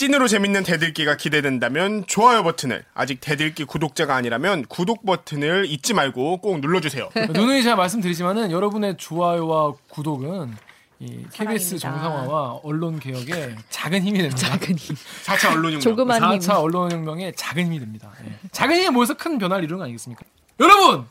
찐으로 재밌는 대들기가 기대된다면 좋아요 버튼을 아직 대들기 구독자가 아니라면 구독 버튼을 잊지 말고 꼭 눌러주세요. 누누이 제가 말씀드리지만은 여러분의 좋아요와 구독은 이 KBS 사랑입니다. 정상화와 언론 개혁에 작은 힘이 됩니다. 작은 힘. 4차 언론혁명. 조그만 힘. 4차 언론혁명에 작은 힘이 됩니다. 예. 작은 힘이 모여서 큰 변화를 이루는 거 아니겠습니까? 여러분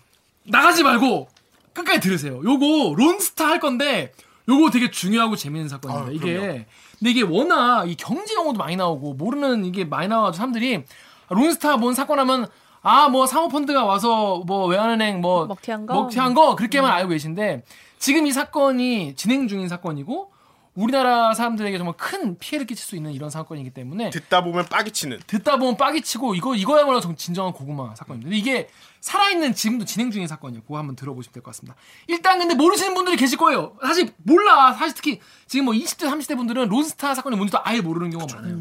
나가지 말고 끝까지 들으세요. 요거 론스타 할 건데 요거 되게 중요하고 재밌는 사건입니다. 아, 이게 그럼요. 근데 이게 워낙 이 경제 용어도 많이 나오고 모르는 이게 많이 나와가지고 사람들이 론스타 뭔 사건 하면 아 뭐 사모펀드가 와서 뭐 외환은행 뭐 먹튀한 거? 먹튀한 거 그렇게만 알고 계신데 지금 이 사건이 진행 중인 사건이고 우리나라 사람들에게 정말 큰 피해를 끼칠 수 있는 이런 사건이기 때문에 듣다 보면 빠기치는. 듣다 보면 빠기 치고 이거 이거야말로 정- 진정한 고구마 사건입니다. 근데 이게 살아있는 지금도 진행 중인 사건이에요. 그거 한번 들어보시면 될 것 같습니다. 일단 근데 모르시는 분들이 계실 거예요. 사실 몰라. 사실 특히 지금 뭐 20대 30대 분들은 론스타 사건이 뭔지도 아예 모르는 경우가 많아요.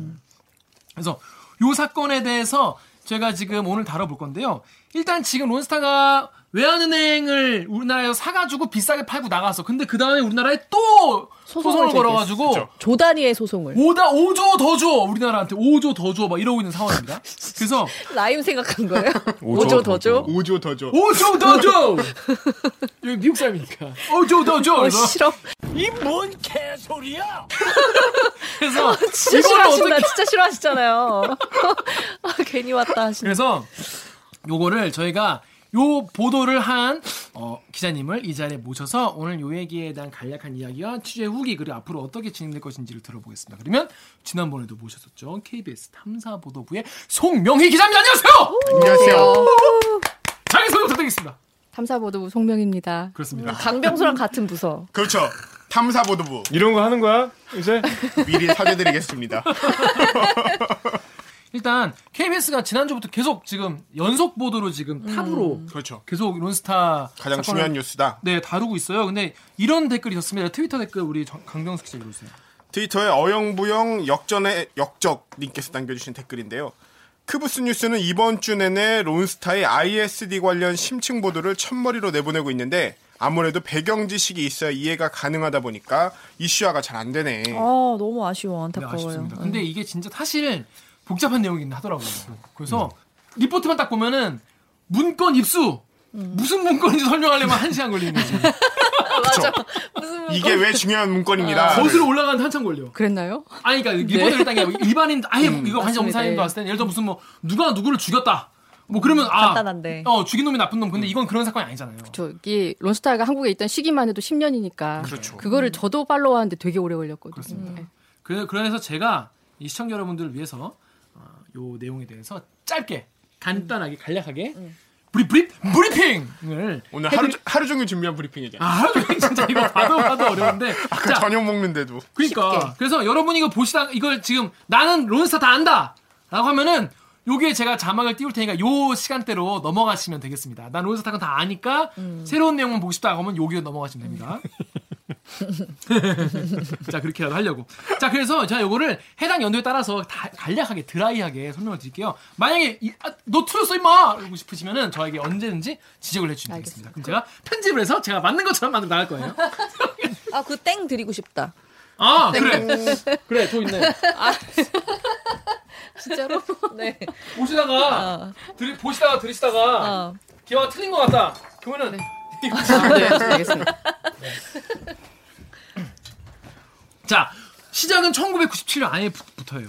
그래서 요 사건에 대해서 제가 지금 오늘 다뤄볼 건데요. 일단 지금 론스타가 외환은행을 우리나라에서 사가지고 비싸게 팔고 나갔어. 근데 그 다음에 우리나라에 또 소송을 소송을. 걸어가지고. 조 단위의 소송을. 5다 5조 더 줘. 우리나라한테 5조 더 줘. 막 이러고 있는 상황입니다. 그래서 라임 생각한 거예요? 오조 5조 더 줘? 5조 더 줘. 5조 더 줘. 여기 미국 사람이니까 5조 더 줘. 어, 싫어. 그래서 진짜 이거를 싫어하신다. 어떻게 진짜 싫어하시잖아요. 아, 괜히 왔다 하시네. 그래서 요거를 저희가 요 보도를 한 어, 기자님을 이 자리에 모셔서 오늘 요 얘기에 대한 간략한 이야기와 취재 후기 그리고 앞으로 어떻게 진행될 것인지를 들어보겠습니다. 그러면 지난번에도 모셨었죠 KBS 탐사보도부의 송명희 기자입니다. 안녕하세요. 안녕하세요. 자기 소개 부탁드리겠습니다. 탐사보도 송명입니다. 그렇습니다. 강병수랑 같은 부서. 그렇죠. 탐사보도부 이런 거 하는 거야? 이제? 미리 사죄드리겠습니다. 일단 KBS가 지난주부터 계속 지금 연속 보도로 지금 탑으로 그렇죠. 계속 론스타 가장 중요한 뉴스다. 네 다루고 있어요. 근데 이런 댓글이 있었습니다. 트위터 댓글 우리 정- 강병수 기자 읽어주세요. 트위터에 어영부영 역전의 역적 님께서 남겨주신 댓글인데요. 크부스 뉴스는 이번 주 내내 론스타의 ISD 관련 심층 보도를 첫머리로 내보내고 있는데 아무래도 배경 지식이 있어야 이해가 가능하다 보니까 이슈화가 잘 안 되네. 아, 너무 아쉬워. 네, 안타까워요. 아쉽습니다. 근데 이게 진짜 사실 복잡한 내용이긴 하더라고요. 그래서 리포트만 딱 보면은 문건 입수 무슨 문건인지 설명하려면 한 시간 걸리는 거지. 맞아. 무슨 이게 왜 중요한 문건입니다. 거슬러 올라가는데 한참 걸려. 그랬나요? 아니 그러니까 리포트 일단 그냥 일반인 아예 이거 관심 없는 맞습니다. 사람도 예. 왔을 때는 예를 들어 무슨 뭐 누가 누구를 죽였다. 뭐 그러면 아, 간단한데. 어 죽인 놈이 나쁜 놈. 근데 이건 그런 사건이 아니잖아요. 저기 론스타가 한국에 있던 시기만 해도 10년이니까 그렇죠. 그거를 저도 팔로우하는데 되게 오래 걸렸거든요. 그렇습니다. 네. 그래, 그래서 제가 이 시청자 여러분들을 위해서 어, 요 내용에 대해서 짧게 간단하게 간략하게 브리 브리 브리핑을 오늘 하루, 하루 종일 준비한 브리핑이잖아. 아 하루 종일 진짜 이거 봐도 봐도 어려운데 아까 자 저녁 먹는데도. 그러니까 쉽게. 그래서 여러분 이거 보시다 이걸 지금 나는 론스타 다 안다라고 하면은 요게 제가 자막을 띄울 테니까 요 시간대로 넘어가시면 되겠습니다. 난 론스타가 다 아니까 새로운 내용만 보고 싶다 하면 여기로 넘어가시면 됩니다. 자 그렇게라도 하려고. 자 그래서 제가 요거를 해당 연도에 따라서 다 간략하게 드라이하게 설명을 드릴게요. 만약에 이, 아, 너 틀렸어 임마! 라고 싶으시면은 저에게 언제든지 지적을 해주시면 되겠습니다. 그럼 제가 편집을 해서 제가 맞는 것처럼 만들어 나갈 거예요. 아, 그 땡 드리고 싶다. 아 그래 그래 저 있네. 진짜로? 네. 보시다가 어. 들이, 보시다가 들으시다가 어. 기와가 틀린 것 같다. 그러면은 아, 네, 알겠습니다. 자 시작은 1997년 IMF부터예요.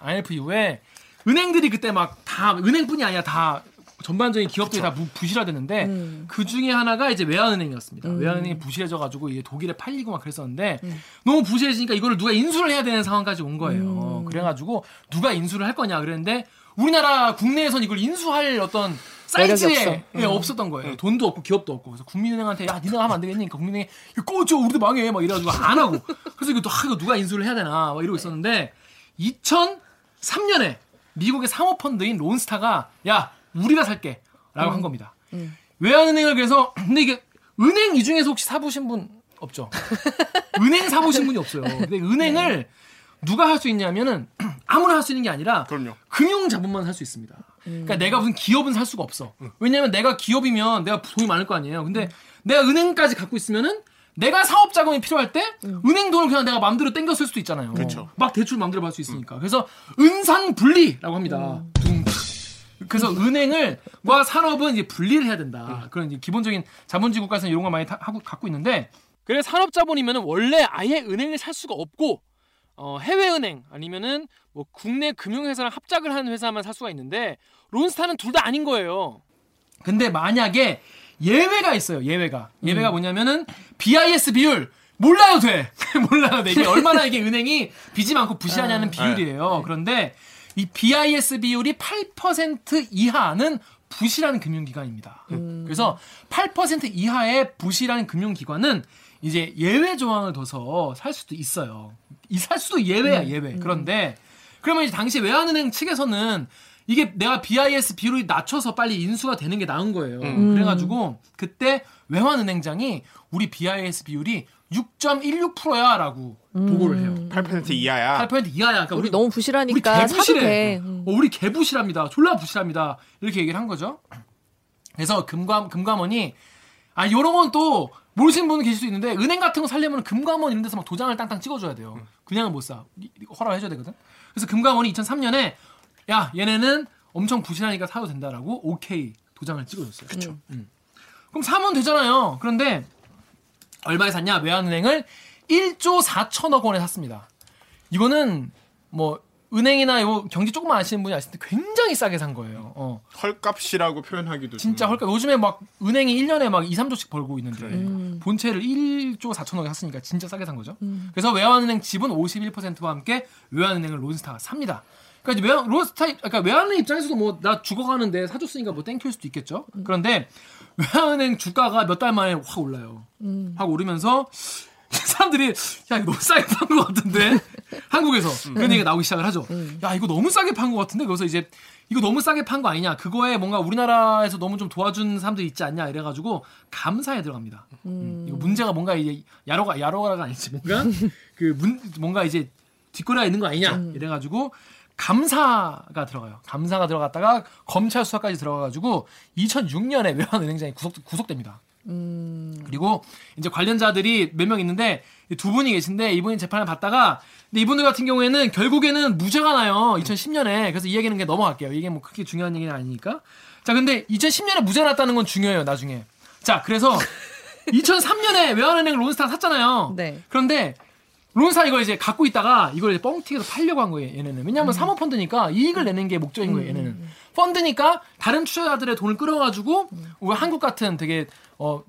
IMF 이후에 은행들이 그때 막 다 은행뿐이 아니라 다 전반적인 기업들이 다 부- 부실화됐는데 음. 그 중에 하나가 이제 외환은행이었습니다. 외환은행이 부실해져가지고 이게 독일에 팔리고 막 그랬었는데 너무 부실해지니까 이거를 누가 인수를 해야 되는 상황까지 온 거예요. 그래가지고 누가 인수를 할 거냐 그랬는데 우리나라 국내에선 이걸 인수할 어떤 사이즈에 예, 없었던 거예요. 돈도 없고 기업도 없고 그래서 국민은행한테 야 니네가 하면 안 되겠니? 국민은행이 이거 꺼져 우리도 망해 막 이래가지고 안 하고 그래서 이거 또 아, 이거 누가 인수를 해야 되나 막 이러고 있었는데 2003년에 미국의 사모펀드인 론스타가 야 우리가 살게 라고 한 겁니다. 외환은행을 그래서 근데 이게 은행 이 중에서 혹시 사보신 분 없죠? 은행 사보신 분이 없어요. 근데 은행을 누가 할 수 있냐면은 아무나 할 수 있는 게 아니라 그럼요. 금융 자본만 살수 있습니다. 그러니까 내가 무슨 기업은 살 수가 없어. 왜냐면 내가 기업이면 내가 돈이 많을 거 아니에요. 근데 내가 은행까지 갖고 있으면은 내가 사업 자금이 필요할 때 은행 돈을 그냥 내가 마음대로 땡겨 쓸 수도 있잖아요. 그렇죠. 막 대출 마음대로 받을 수 있으니까. 그래서 은산 분리라고 합니다. 둥. 그래서 은행을 과 산업은 이제 분리를 해야 된다. 그런 이제 기본적인 자본주의 국가에서는 이런 걸 많이 타- 하고 갖고 있는데 그래 산업 자본이면은 원래 아예 은행을 살 수가 없고 어, 해외 은행 아니면은 뭐 국내 금융회사랑 합작을 하는 회사만 살 수가 있는데 론스타는 둘 다 아닌 거예요. 근데 만약에 예외가 있어요. 예외가. 예외가 뭐냐면은 BIS 비율 몰라도 돼. 몰라도 돼. 이게 얼마나 이게 은행이 빚이 많고 부실하냐는 비율이에요. 그런데 이 BIS 비율이 8% 이하는 부실한 금융기관입니다. 그래서 8% 이하의 부실한 금융기관은 이제 예외 조항을 둬서 살 수도 있어요. 이 살 수도 예외야 예외. 그런데 그러면 이제 당시 외환은행 측에서는 이게 내가 BIS 비율이 낮춰서 빨리 인수가 되는 게 나은 거예요. 그래가지고 그때 외환은행장이 우리 BIS 비율이 6.16%야 라고 보고를 해요. 8% 이하야. 8% 이하야. 그러니까 우리 우리 너무 우리 부실하니까 사도 개부실해. 돼. 음. 어, 우리 개부실합니다. 졸라 부실합니다. 이렇게 얘기를 한 거죠. 그래서 금감 금감원이 아 요런 건 또 모르시는 분은 계실 수 있는데 은행 같은 거 살려면 금감원 이런 데서 막 도장을 땅땅 찍어줘야 돼요. 그냥은 못 사. 허락을 해줘야 되거든. 그래서 금감원이 2003년에 야 얘네는 엄청 부실하니까 사도 된다라고 오케이 도장을 찍어줬어요. 그렇죠. 그럼 사면 되잖아요. 그런데 얼마에 샀냐? 외환은행을 1조 4천억 원에 샀습니다. 이거는 뭐 은행이나 요 경제 조금만 아시는 분이 아실 때 굉장히 싸게 산 거예요. 어. 헐값이라고 표현하기도 진짜 좀- 헐값 요즘에 막 은행이 1년에 막 2, 3조씩 벌고 있는데 본체를 1조 4천억에 샀으니까 진짜 싸게 산 거죠. 그래서 외환은행 지분 51%와 함께 외환은행을 론스타가 삽니다. 그러니까 외환 론스타 입- 그러니까 외환은행 입장에서도 뭐 나 죽어가는데 사줬으니까 뭐 thank you일 수도 있겠죠. 그런데 외환은행 주가가 몇 달 만에 확 올라요. 확 오르면서 사람들이 야 이거 너무 싸게 판것 같은데 한국에서 그런 얘기가 나오기 시작을 하죠. 야 이거 너무 싸게 판 것 같은데? 그래서 이제 이거 너무 싸게 판 거 아니냐? 그거에 뭔가 우리나라에서 너무 좀 도와준 사람들이 있지 않냐? 이래가지고 감사에 들어갑니다. 음, 이거 문제가 뭔가 이제 야로가 야로가가 아니지 뭔가? 그 문 뭔가 이제 뒷거리가 있는 거 아니냐? 이래가지고 감사가 들어가요. 감사가 들어갔다가 검찰 수사까지 들어가가지고 2006년에 외환은행장이 구속 구속됩니다. 그리고 이제 관련자들이 몇 명 있는데 두 분이 계신데 이분이 재판을 받다가 근데 이분들 같은 경우에는 결국에는 무죄가 나요. 2010년에. 그래서 이 얘기는 그냥 넘어갈게요. 이게 뭐 크게 중요한 얘기는 아니니까. 자, 근데 2010년에 무죄가 났다는 건 중요해요, 나중에. 자, 그래서 2003년에 외환은행 론스타 샀잖아요. 네. 그런데 론스타 이걸 이제 갖고 있다가 이걸 이제 뻥튀기해서 팔려고 한 거예요, 얘네는. 왜냐하면 사모펀드니까 이익을 내는 게 목적인 거예요, 얘네는. 펀드니까 다른 투자자들의 돈을 끌어가지고 우리 한국 같은 되게 어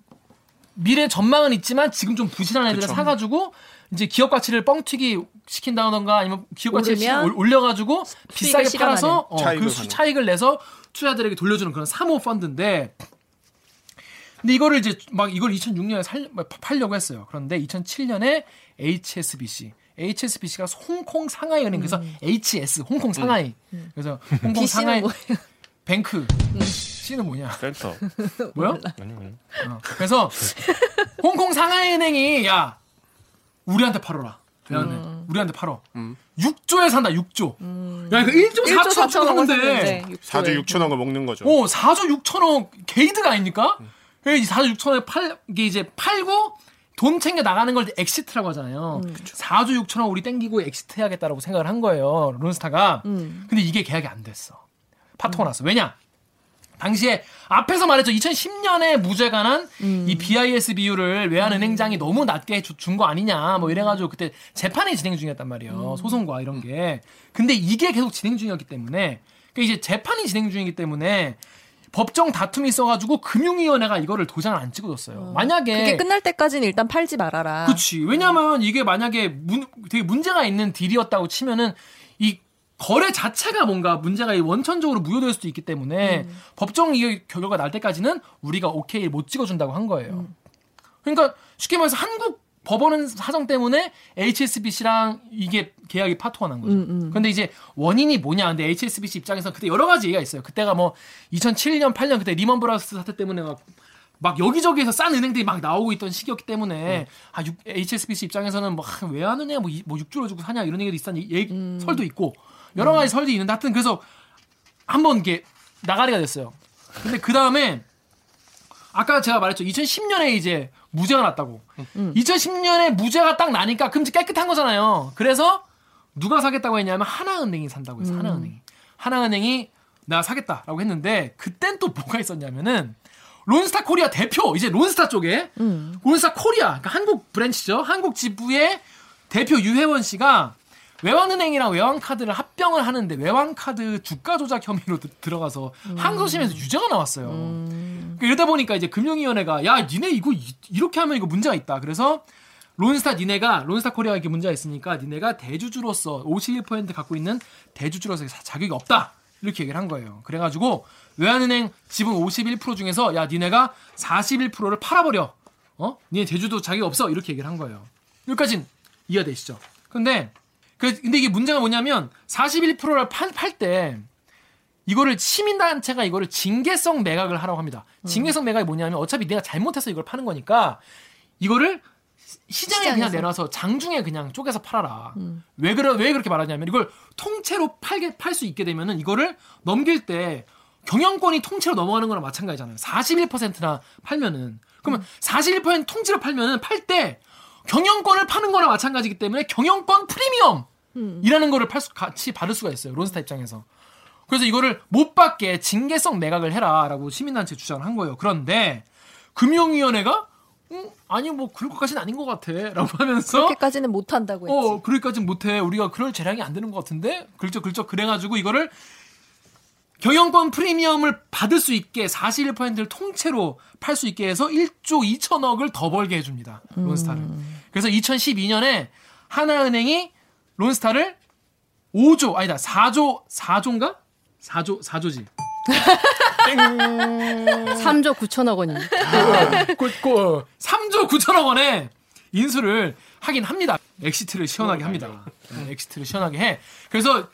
미래 전망은 있지만 지금 좀 부실한 애들을 사가지고 이제 기업 가치를 뻥튀기 시킨다던가 아니면 기업 올- 올려가지고 비싸게 실현하는. 팔아서 어, 차익을 그 수- 받는. 차익을 내서 투자자들에게 돌려주는 그런 사모 펀드인데 근데 이거를 이제 막 이걸 2006년에 살, 팔려고 했어요. 그런데 2007년에 HSBC, HSBC가 홍콩 상하이 은행 그래서 HS 홍콩 상하이 그래서 홍콩 S는 상하이? 뱅크 C는 뭐냐? 센터. 뭐요? 아니 아니. 어. 그래서 홍콩 상하이은행이 야 우리한테 팔아라. 외환은행 우리한테 팔어. 6조에 산다. 6조. 야 이거 1조 1조 4천 주고 4천에 샀는데. 샀는데 4조 6천억을 먹는 거죠. 오 4조 6천억 개이득 아닙니까? 이 4조 6천억에 팔 이게 이제 팔고 돈 챙겨 나가는 걸 exit라고 하잖아요. 4조 6천억 우리 땡기고 exit 해야겠다라고 생각을 한 거예요. 론스타가. 근데 이게 계약이 안 됐어. 파토가 났어. 왜냐? 당시에 앞에서 말했죠. 2010년에 무죄가 난이 BIS 비율을 외환은행장이 너무 낮게 준 거 아니냐. 뭐 이래가지고 그때 재판이 진행 중이었단 말이에요. 소송과 이런 게. 근데 이게 계속 진행 중이었기 때문에 그러니까 이제 재판이 진행 중이기 때문에 법정 다툼이 있어가지고 금융위원회가 이거를 도장을 안 찍어줬어요. 만약에 그게 끝날 때까지는 일단 팔지 말아라. 그치. 왜냐면 이게 만약에 문, 되게 문제가 있는 딜이었다고 치면은 이 거래 자체가 뭔가 문제가 원천적으로 무효될 수도 있기 때문에 법정 이게 결과가 날 때까지는 우리가 오케이 못 찍어준다고 한 거예요. 그러니까 쉽게 말해서 한국 법원의 사정 때문에 HSBC랑 이게 계약이 파토가 난 거죠. 음, 음. 근데 이제 원인이 뭐냐? 근데 HSBC 입장에서 그때 여러 가지 얘기가 있어요. 그때가 뭐 2007년, 8년 그때 리먼 브라더스 사태 때문에 막, 막 여기저기에서 싼 은행들이 막 나오고 있던 시기였기 때문에 아, 육- HSBC 입장에서는 뭐왜 하느냐, 뭐, 이- 뭐 6주를 주고 사냐 이런 얘기도 있었는 얘기, 설도 있고 여러 가지 설도 있는데 하여튼 그래서 한번 이게 나가리가 됐어요. 근데 그 다음에 아까 제가 말했죠. 2010년에 이제 무죄가 났다고. 2010년에 무죄가 딱 나니까 금지 깨끗한 거잖아요. 그래서 누가 사겠다고 했냐면 하나은행이 산다고 했어. 하나은행이. 하나은행이 나 사겠다라고 했는데 그땐 또 뭐가 있었냐면은 론스타 코리아 대표 이제 론스타 쪽에 음. 론스타 코리아 그러니까 한국 branch죠. 한국 지부의 대표 유혜원 씨가 외환은행이랑 외환카드를 합병을 하는데 외환카드 주가 조작 혐의로 드- 들어가서 항소심에서 유죄가 나왔어요. 그러니까 이러다 보니까 이제 금융위원회가 야 니네 이거 이- 이렇게 하면 이거 문제가 있다. 그래서 론스타 니네가 론스타 코리아가 이렇게 문제가 있으니까 니네가 대주주로서 51% 갖고 있는 대주주로서 사- 자격이 없다. 이렇게 얘기를 한 거예요. 그래가지고 외환은행 지분 51% 중에서 야 니네가 41%를 팔아버려. 어? 니네 제주도 자격이 없어. 이렇게 얘기를 한 거예요. 여기까진 이해가 되시죠? 근데 그 근데 이게 문제가 뭐냐면 41%를 팔 때 이거를 시민단체가 이거를 징계성 매각을 하라고 합니다. 징계성 매각이 뭐냐면 어차피 내가 잘못해서 이걸 파는 거니까 이거를 시- 시장에 그냥 시장에서. 내놔서 장중에 그냥 쪼개서 팔아라. 왜 그래 왜 그렇게 말하냐면 이걸 통째로 팔게 팔 수 있게 되면은 이거를 넘길 때 경영권이 통째로 넘어가는 거랑 마찬가지잖아요. 41%나 팔면은 그러면 41% 통째로 팔면은 팔 때 경영권을 파는 거랑 마찬가지기 때문에 경영권 프리미엄이라는 거를 팔 수, 같이 받을 수가 있어요. 론스타 입장에서. 그래서 이거를 못 받게 징계성 매각을 해라라고 시민단체 주장을 한 거예요. 그런데 금융위원회가 음, 아니 뭐 그럴 것까지는 아닌 것 같아라고 하면서 그렇게까지는 못 한다고 했지. 어, 그럴까진 못해. 우리가 그럴 재량이 안 되는 것 같은데? 글쩍, 글쩍 그래가지고 이거를 경영권 프리미엄을 받을 수 있게 41%를 통째로 팔 수 있게 해서 1조 2천억을 더 벌게 해줍니다. 론스타를. 그래서 2012년에 하나은행이 론스타를 5조, 아니다, 4조, 4조인가? 4조, 4조지. 3조 9천억 원이. 꼴꼴 3조 9천억 원에 인수를 하긴 합니다. exit를 시원하게 합니다. 네, exit를 시원하게 해. 그래서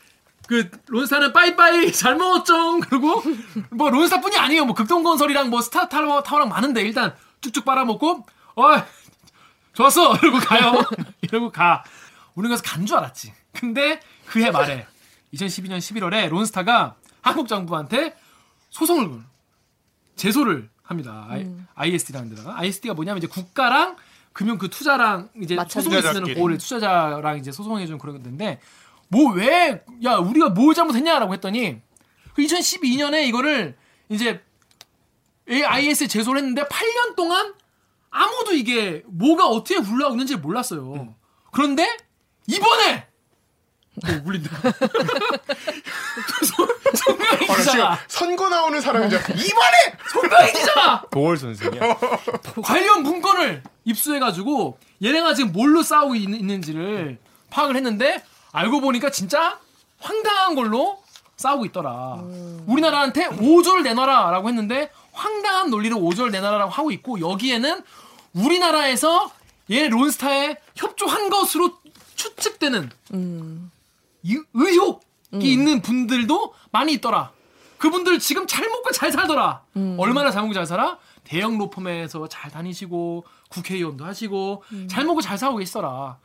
그 론스타는 빠이빠이 잘 먹었죠. 그리고 뭐 론스타뿐이 아니에요. 뭐 극동건설이랑 뭐 스타 타워 타워랑 많은데 일단 쭉쭉 빨아먹고 어 좋았어 이러고 가요. 이러고 가. 우리가 그래서 간 줄 알았지. 근데 그해 말에 2012년 11월에 론스타가 한국 정부한테 소송을 걸. 제소를 합니다. ISD라는 데다가 ISD가 뭐냐면 이제 국가랑 금융 그 투자랑 이제 소송이 있으면. 뭘 투자자랑 이제 소송해 주는 그런 건데 뭐 왜 야 우리가 뭘 잘못했냐라고 했더니 그 2012년에 이거를 이제 IS 제소를 했는데 8년 동안 아무도 이게 뭐가 어떻게 굴러가고 있는지 몰랐어요. 그런데 이번에 어, 울린다. 송명희 아, 기자가 선거 나오는 사람인 줄 알았어. 이번에! 송명희 기자가 도월 선생이야. 관련 문건을 입수해가지고 얘네가 지금 뭘로 싸우고 있, 는 지를 파악을 했는데 알고 보니까 진짜 황당한 걸로 싸우고 있더라. 우리나라한테 5조를 내놔라라고 했는데 황당한 논리로 5조를 내놔라라고 하고 있고 여기에는 우리나라에서 얘 론스타에 협조한 것으로 추측되는 이 의혹이 있는 분들도 많이 있더라. 그분들 지금 잘 먹고 잘 살더라. 얼마나 잘 먹고 잘 살아? 대형 로펌에서 잘 다니시고 국회의원도 하시고 잘 먹고 잘 살고 계시더라.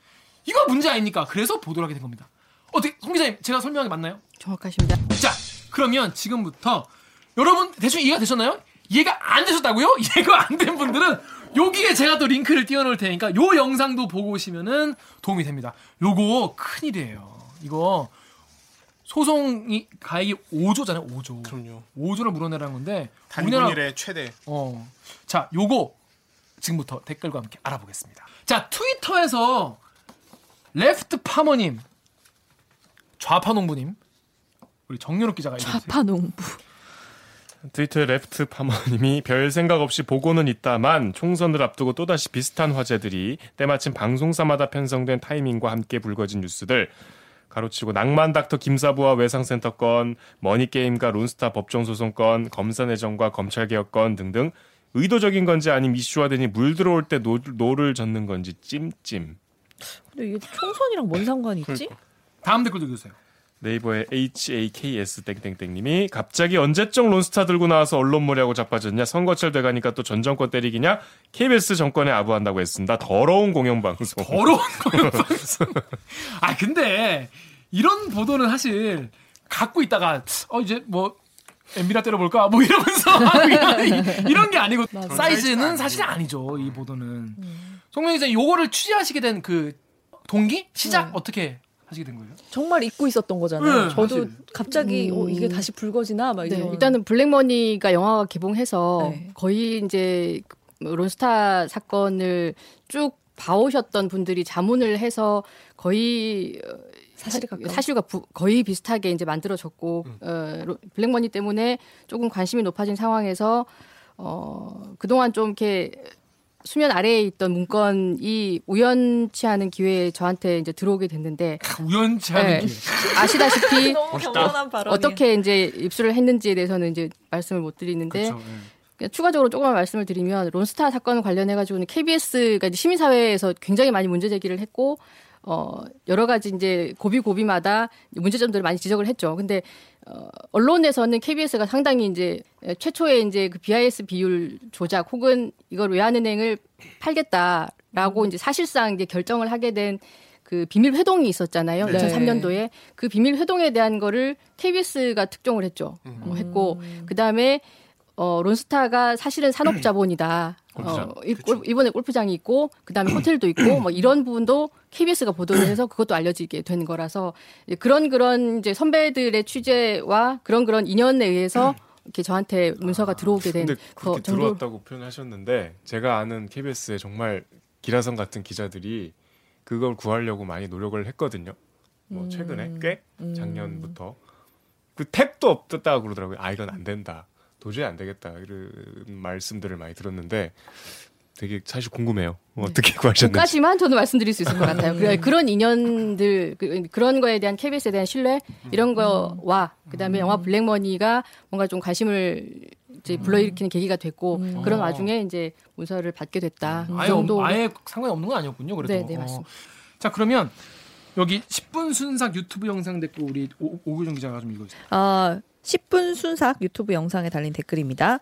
이거 문제 아닙니까? 그래서 보도를 하게 된 겁니다. 어떻게 송 기자님 제가 설명한 게 맞나요? 정확하십니다. 자, 그러면 지금부터 여러분 대충 이해가 되셨나요? 이해가 안 되셨다고요? 이해가 안 된 분들은 여기에 제가 또 링크를 띄워놓을 테니까 요 영상도 보고 오시면은 도움이 됩니다. 요거 큰일이에요. 이거 소송이 가액이 5조잖아요. 5조. 그럼요. 5조를 물어내라는 건데 단군일의 최대. 어. 자, 요거 지금부터 댓글과 함께 알아보겠습니다. 자, 트위터에서 레프트 파머님, 좌파 농부님, 우리 정연욱 기자가. 좌파 농부. 트위터 Left Farmer님이 별 생각 없이 보고는 있다만 총선을 앞두고 또다시 비슷한 화제들이 때마침 방송사마다 편성된 타이밍과 함께 불거진 뉴스들 괄호 치고 낭만 닥터 김사부와 외상센터 건, 머니게임과 론스타 법정소송 건, 검사내전과 검찰개혁 건 등등 의도적인 건지 아니면 이슈화되니 물 들어올 때 노, 노를 젓는 건지 찜찜. 근데 이게 총선이랑 뭔 상관이 있지? 다음 댓글도 읽으세요. 네이버의 HAKS 땡땡땡님이 갑자기 언제적 론스타 들고 나와서 언론몰이하고 자빠졌냐 선거철 돼가니까 또 전 정권 때리기냐 KBS 정권에 아부한다고 했습니다 더러운 공영방송 더러운 거예요. 방송. 아 근데 이런 보도는 사실 갖고 있다가 어 이제 뭐 엠비나 때려볼까 뭐 이러면서 이런, 이런 게 아니고 사이즈는 사실 아니죠 이 보도는. 송명 기자 요거를 취재하시게 된 그 동기 시작 네. 어떻게 하시게 된 거예요? 정말 잊고 있었던 거잖아요. 네, 저도 사실. 갑자기 음. 어, 이게 다시 불거지나 막 네, 이런. 일단은 블랙머니가 영화가 개봉해서 네. 거의 이제 론스타 사건을 쭉 봐오셨던 분들이 자문을 해서 거의 어, 가까운. 사실과 부- 거의 비슷하게 이제 만들어졌고 어, 로- 블랙머니 때문에 조금 관심이 높아진 상황에서 어, 그동안 좀 이렇게 수면 아래에 있던 문건이 우연치 않은 기회에 저한테 이제 들어오게 됐는데 우연치 않은 네. 게. 아시다시피. 어떻게 이제 입수를 했는지에 대해서는 이제 말씀을 못 드리는데 그렇죠. 예. 그냥 추가적으로 조금만 말씀을 드리면 론스타 사건 관련해 가지고는 KBS가 시민사회에서 굉장히 많이 문제 제기를 했고 어 여러 가지 이제 고비 고비마다 문제점들을 많이 지적을 했죠. 근데 어 언론에서는 KBS가 상당히 이제 최초에 이제 그 BIS 비율 조작 혹은 이걸 외환은행을 팔겠다라고 이제 사실상 이제 결정을 하게 된 그 비밀 회동이 있었잖아요. 네. 2003년도에 그 비밀 회동에 대한 거를 KBS가 특종을 했죠. 어, 했고 그 다음에 어, 론스타가 사실은 산업자본이다. 골프장. 어, 일- 골- 일본에 골프장이 있고, 그 다음에 호텔도 있고, 뭐 이런 부분도 KBS가 보도를 해서 그것도 알려지게 된 거라서 그런 그런 이제 선배들의 취재와 그런 그런 인연에 의해서 이렇게 저한테 문서가 들어오게 된 그렇게 정도. 들어왔다고 표현하셨는데 제가 아는 KBS의 정말 기라성 같은 기자들이 그걸 구하려고 많이 노력을 했거든요. 뭐 최근에 꽤 작년부터 그 탭도 없었다고 그러더라고요. 아 이건 안 된다. 도저히 안 되겠다. 이런 말씀들을 많이 들었는데 되게 사실 궁금해요. 어떻게 구하셨는지. 까지만 저는 말씀드릴 수 있을 것 같아요. 그래, 그런 인연들, 그, 런 거에 대한 KBS에 대한 신뢰, 이런 거와, 그 다음에 영화 블랙머니가 뭔가 좀 관심을 이제 불러일으키는 계기가 됐고, 그런 어. 와중에 이제 문서를 받게 됐다. 이 아예, 정도. 아예 상관이 없는 건 아니었군요. 그래도. 네, 네, 어. 맞습니다. 자 그러면 여기 10분 순삭 유튜브 영상 댓글 우리 오- 오규정 기자가 좀 읽어주세요. 아, 10분 순삭 유튜브 영상에 달린 댓글입니다.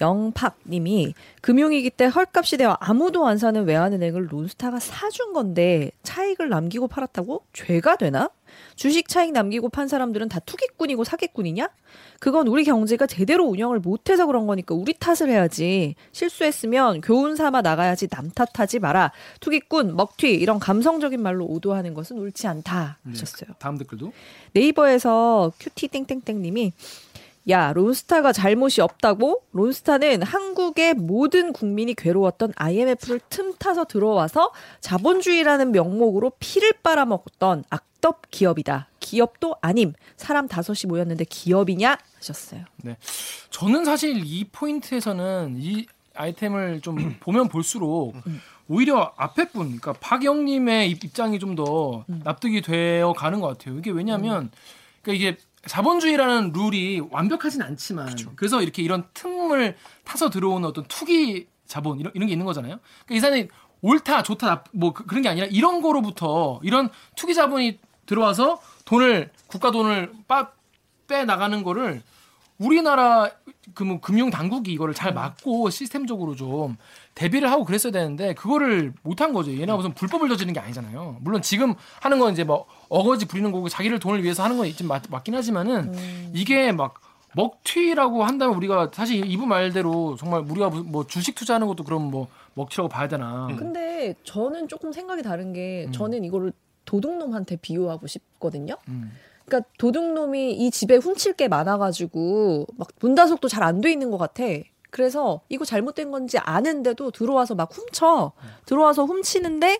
영팍님이 금융위기 때 헐값이 되어 아무도 안 사는 외환은행을 론스타가 사준 건데 차익을 남기고 팔았다고 죄가 되나? 주식 차익 남기고 판 사람들은 다 투기꾼이고 사기꾼이냐? 그건 우리 경제가 제대로 운영을 못해서 그런 거니까 우리 탓을 해야지. 실수했으면 교훈 삼아 나가야지 남 탓하지 마라. 투기꾼, 먹튀 이런 감성적인 말로 오도하는 것은 옳지 않다 하셨어요. 다음 댓글도 네이버에서 큐티 땡땡땡 님이 야 론스타가 잘못이 없다고? 론스타는 한국의 모든 국민이 괴로웠던 IMF를 틈타서 들어와서 자본주의라는 명목으로 피를 빨아먹었던 악덕 기업이다. 기업도 아님. 사람 다섯이 모였는데 기업이냐? 하셨어요. 저는 사실 이 포인트에서는 이 아이템을 좀 보면 볼수록 오히려 앞에 분, 그러니까 박영님의 입- 입장이 좀 더 납득이 되어 가는 것 같아요. 이게 왜냐하면 그러니까 이게 자본주의라는 룰이 완벽하진 않지만 그래서 이렇게 이런 틈을 타서 들어오는 어떤 투기 자본 이런, 이런 게 있는 거잖아요. 그러니까 이 사람이 옳다 좋다 나- 뭐 그- 그런 게 아니라 이런 거로부터 이런 투기 자본이 들어와서 돈을 국가 돈을 빠, 빼 나가는 거를 우리나라 그뭐 금융 당국이 이거를 잘 막고 시스템적으로 좀 대비를 하고 그랬어야 되는데 그거를 못한 거죠. 얘네가 무슨 불법을 저지른 게 아니잖아요. 물론 지금 하는 건 이제 뭐 어거지 부리는 거고 자기를 돈을 위해서 하는 건 맞, 맞긴 하지만은 이게 막 먹튀라고 한다면 우리가 사실 이분 말대로 정말 우리가 무슨 뭐 주식 투자하는 것도 그럼 뭐 먹튀라고 봐야 되나? 근데 저는 조금 생각이 다른 게 음. 저는 이거를 도둑놈한테 비유하고 싶거든요. 음. 그러니까 도둑놈이 이 집에 훔칠 게 많아가지고 막 문단속도 잘 안 돼 있는 것 같아. 그래서 이거 잘못된 건지 아는데도 들어와서 막 훔쳐. 들어와서 훔치는데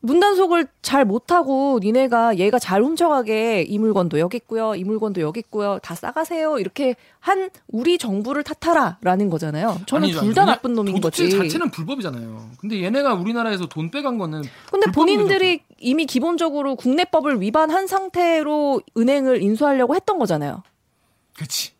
문단속을 잘 못하고 니네가 얘가 잘 훔쳐가게 이 물건도 여기 있고요. 이 물건도 여기 있고요. 다 싸가세요. 이렇게 한 우리 정부를 탓하라라는 거잖아요. 저는 둘 다. 나쁜 놈인 거지. 자체는 불법이잖아요. 근데 얘네가 우리나라에서 돈 빼간 거는 근데 본인들이 이미 기본적으로 국내법을 위반한 상태로 은행을 인수하려고 했던 거잖아요. 그렇지.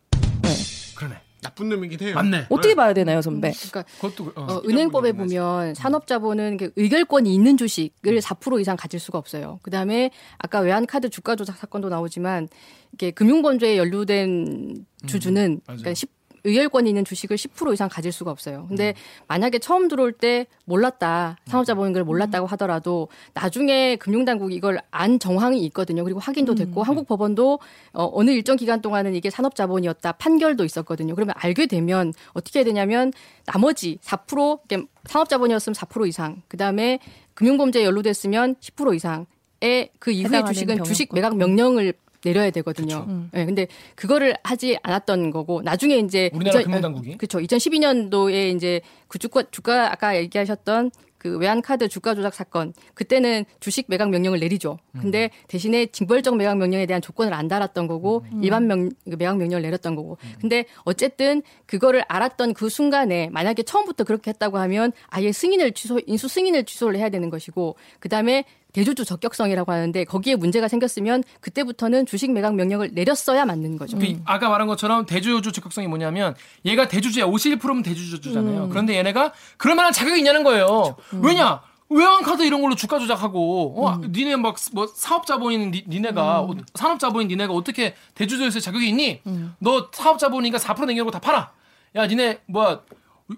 네. 나쁜 놈이긴 해요. 맞네. 어떻게 봐야 되나요, 선배? 그러니까 그것도 어. 어, 은행법에 보면 산업자본은 그 의결권이 있는 주식을 음. 4% 이상 가질 수가 없어요. 그 다음에 아까 외환카드 주가 조작 사건도 나오지만 이게 금융범죄에 연루된 주주는 음. 맞아요. 그러니까 10, 의결권이 있는 주식을 10% 이상 가질 수가 없어요. 근데 만약에 처음 들어올 때 몰랐다, 산업자본인 걸 몰랐다고 하더라도 나중에 금융당국이 이걸 안 정황이 있거든요. 그리고 확인도 됐고 한국 법원도 어, 어느 일정 기간 동안은 이게 산업자본이었다 판결도 있었거든요. 그러면 알게 되면 어떻게 해야 되냐면 나머지 4% 이게 산업자본이었으면 4% 이상, 그 다음에 금융범죄에 연루됐으면 10% 이상의 그 이후의 주식은 주식. 매각 명령을 내려야 되거든요. 예, 근데 그거를 하지 않았던 거고 나중에 이제 우리나라 금융당국이? 그렇죠. 2012년도에 이제 그 주가 주가 아까 얘기하셨던 그 외환카드 주가 조작 사건 그때는 주식 매각 명령을 내리죠. 근데 대신에 징벌적 매각 명령에 대한 조건을 안 달았던 거고 일반 명그 매각 명령을 내렸던 거고. 근데 어쨌든 그거를 알았던 그 순간에 만약에 처음부터 그렇게 했다고 하면 아예 승인을 취소 인수 승인을 취소를 해야 되는 것이고 그다음에 대주주 적격성이라고 하는데 거기에 문제가 생겼으면 그때부터는 주식 매각 명령을 내렸어야 맞는 거죠. 그 아까 말한 것처럼 대주주 적격성이 뭐냐면 얘가 대주주야 51%면 대주주잖아요. 음. 그런데 얘네가 그럴 만한 자격이 있냐는 거예요. 왜냐? 외환카드 이런 걸로 주가 조작하고 어, 음. 니네 막 뭐 사업자본인 니, 니네가 어, 산업자본인 니네가 어떻게 대주주에서 자격이 있니? 음. 너 사업자본이니까 4% 남기고 다 팔아. 야 니네 뭐야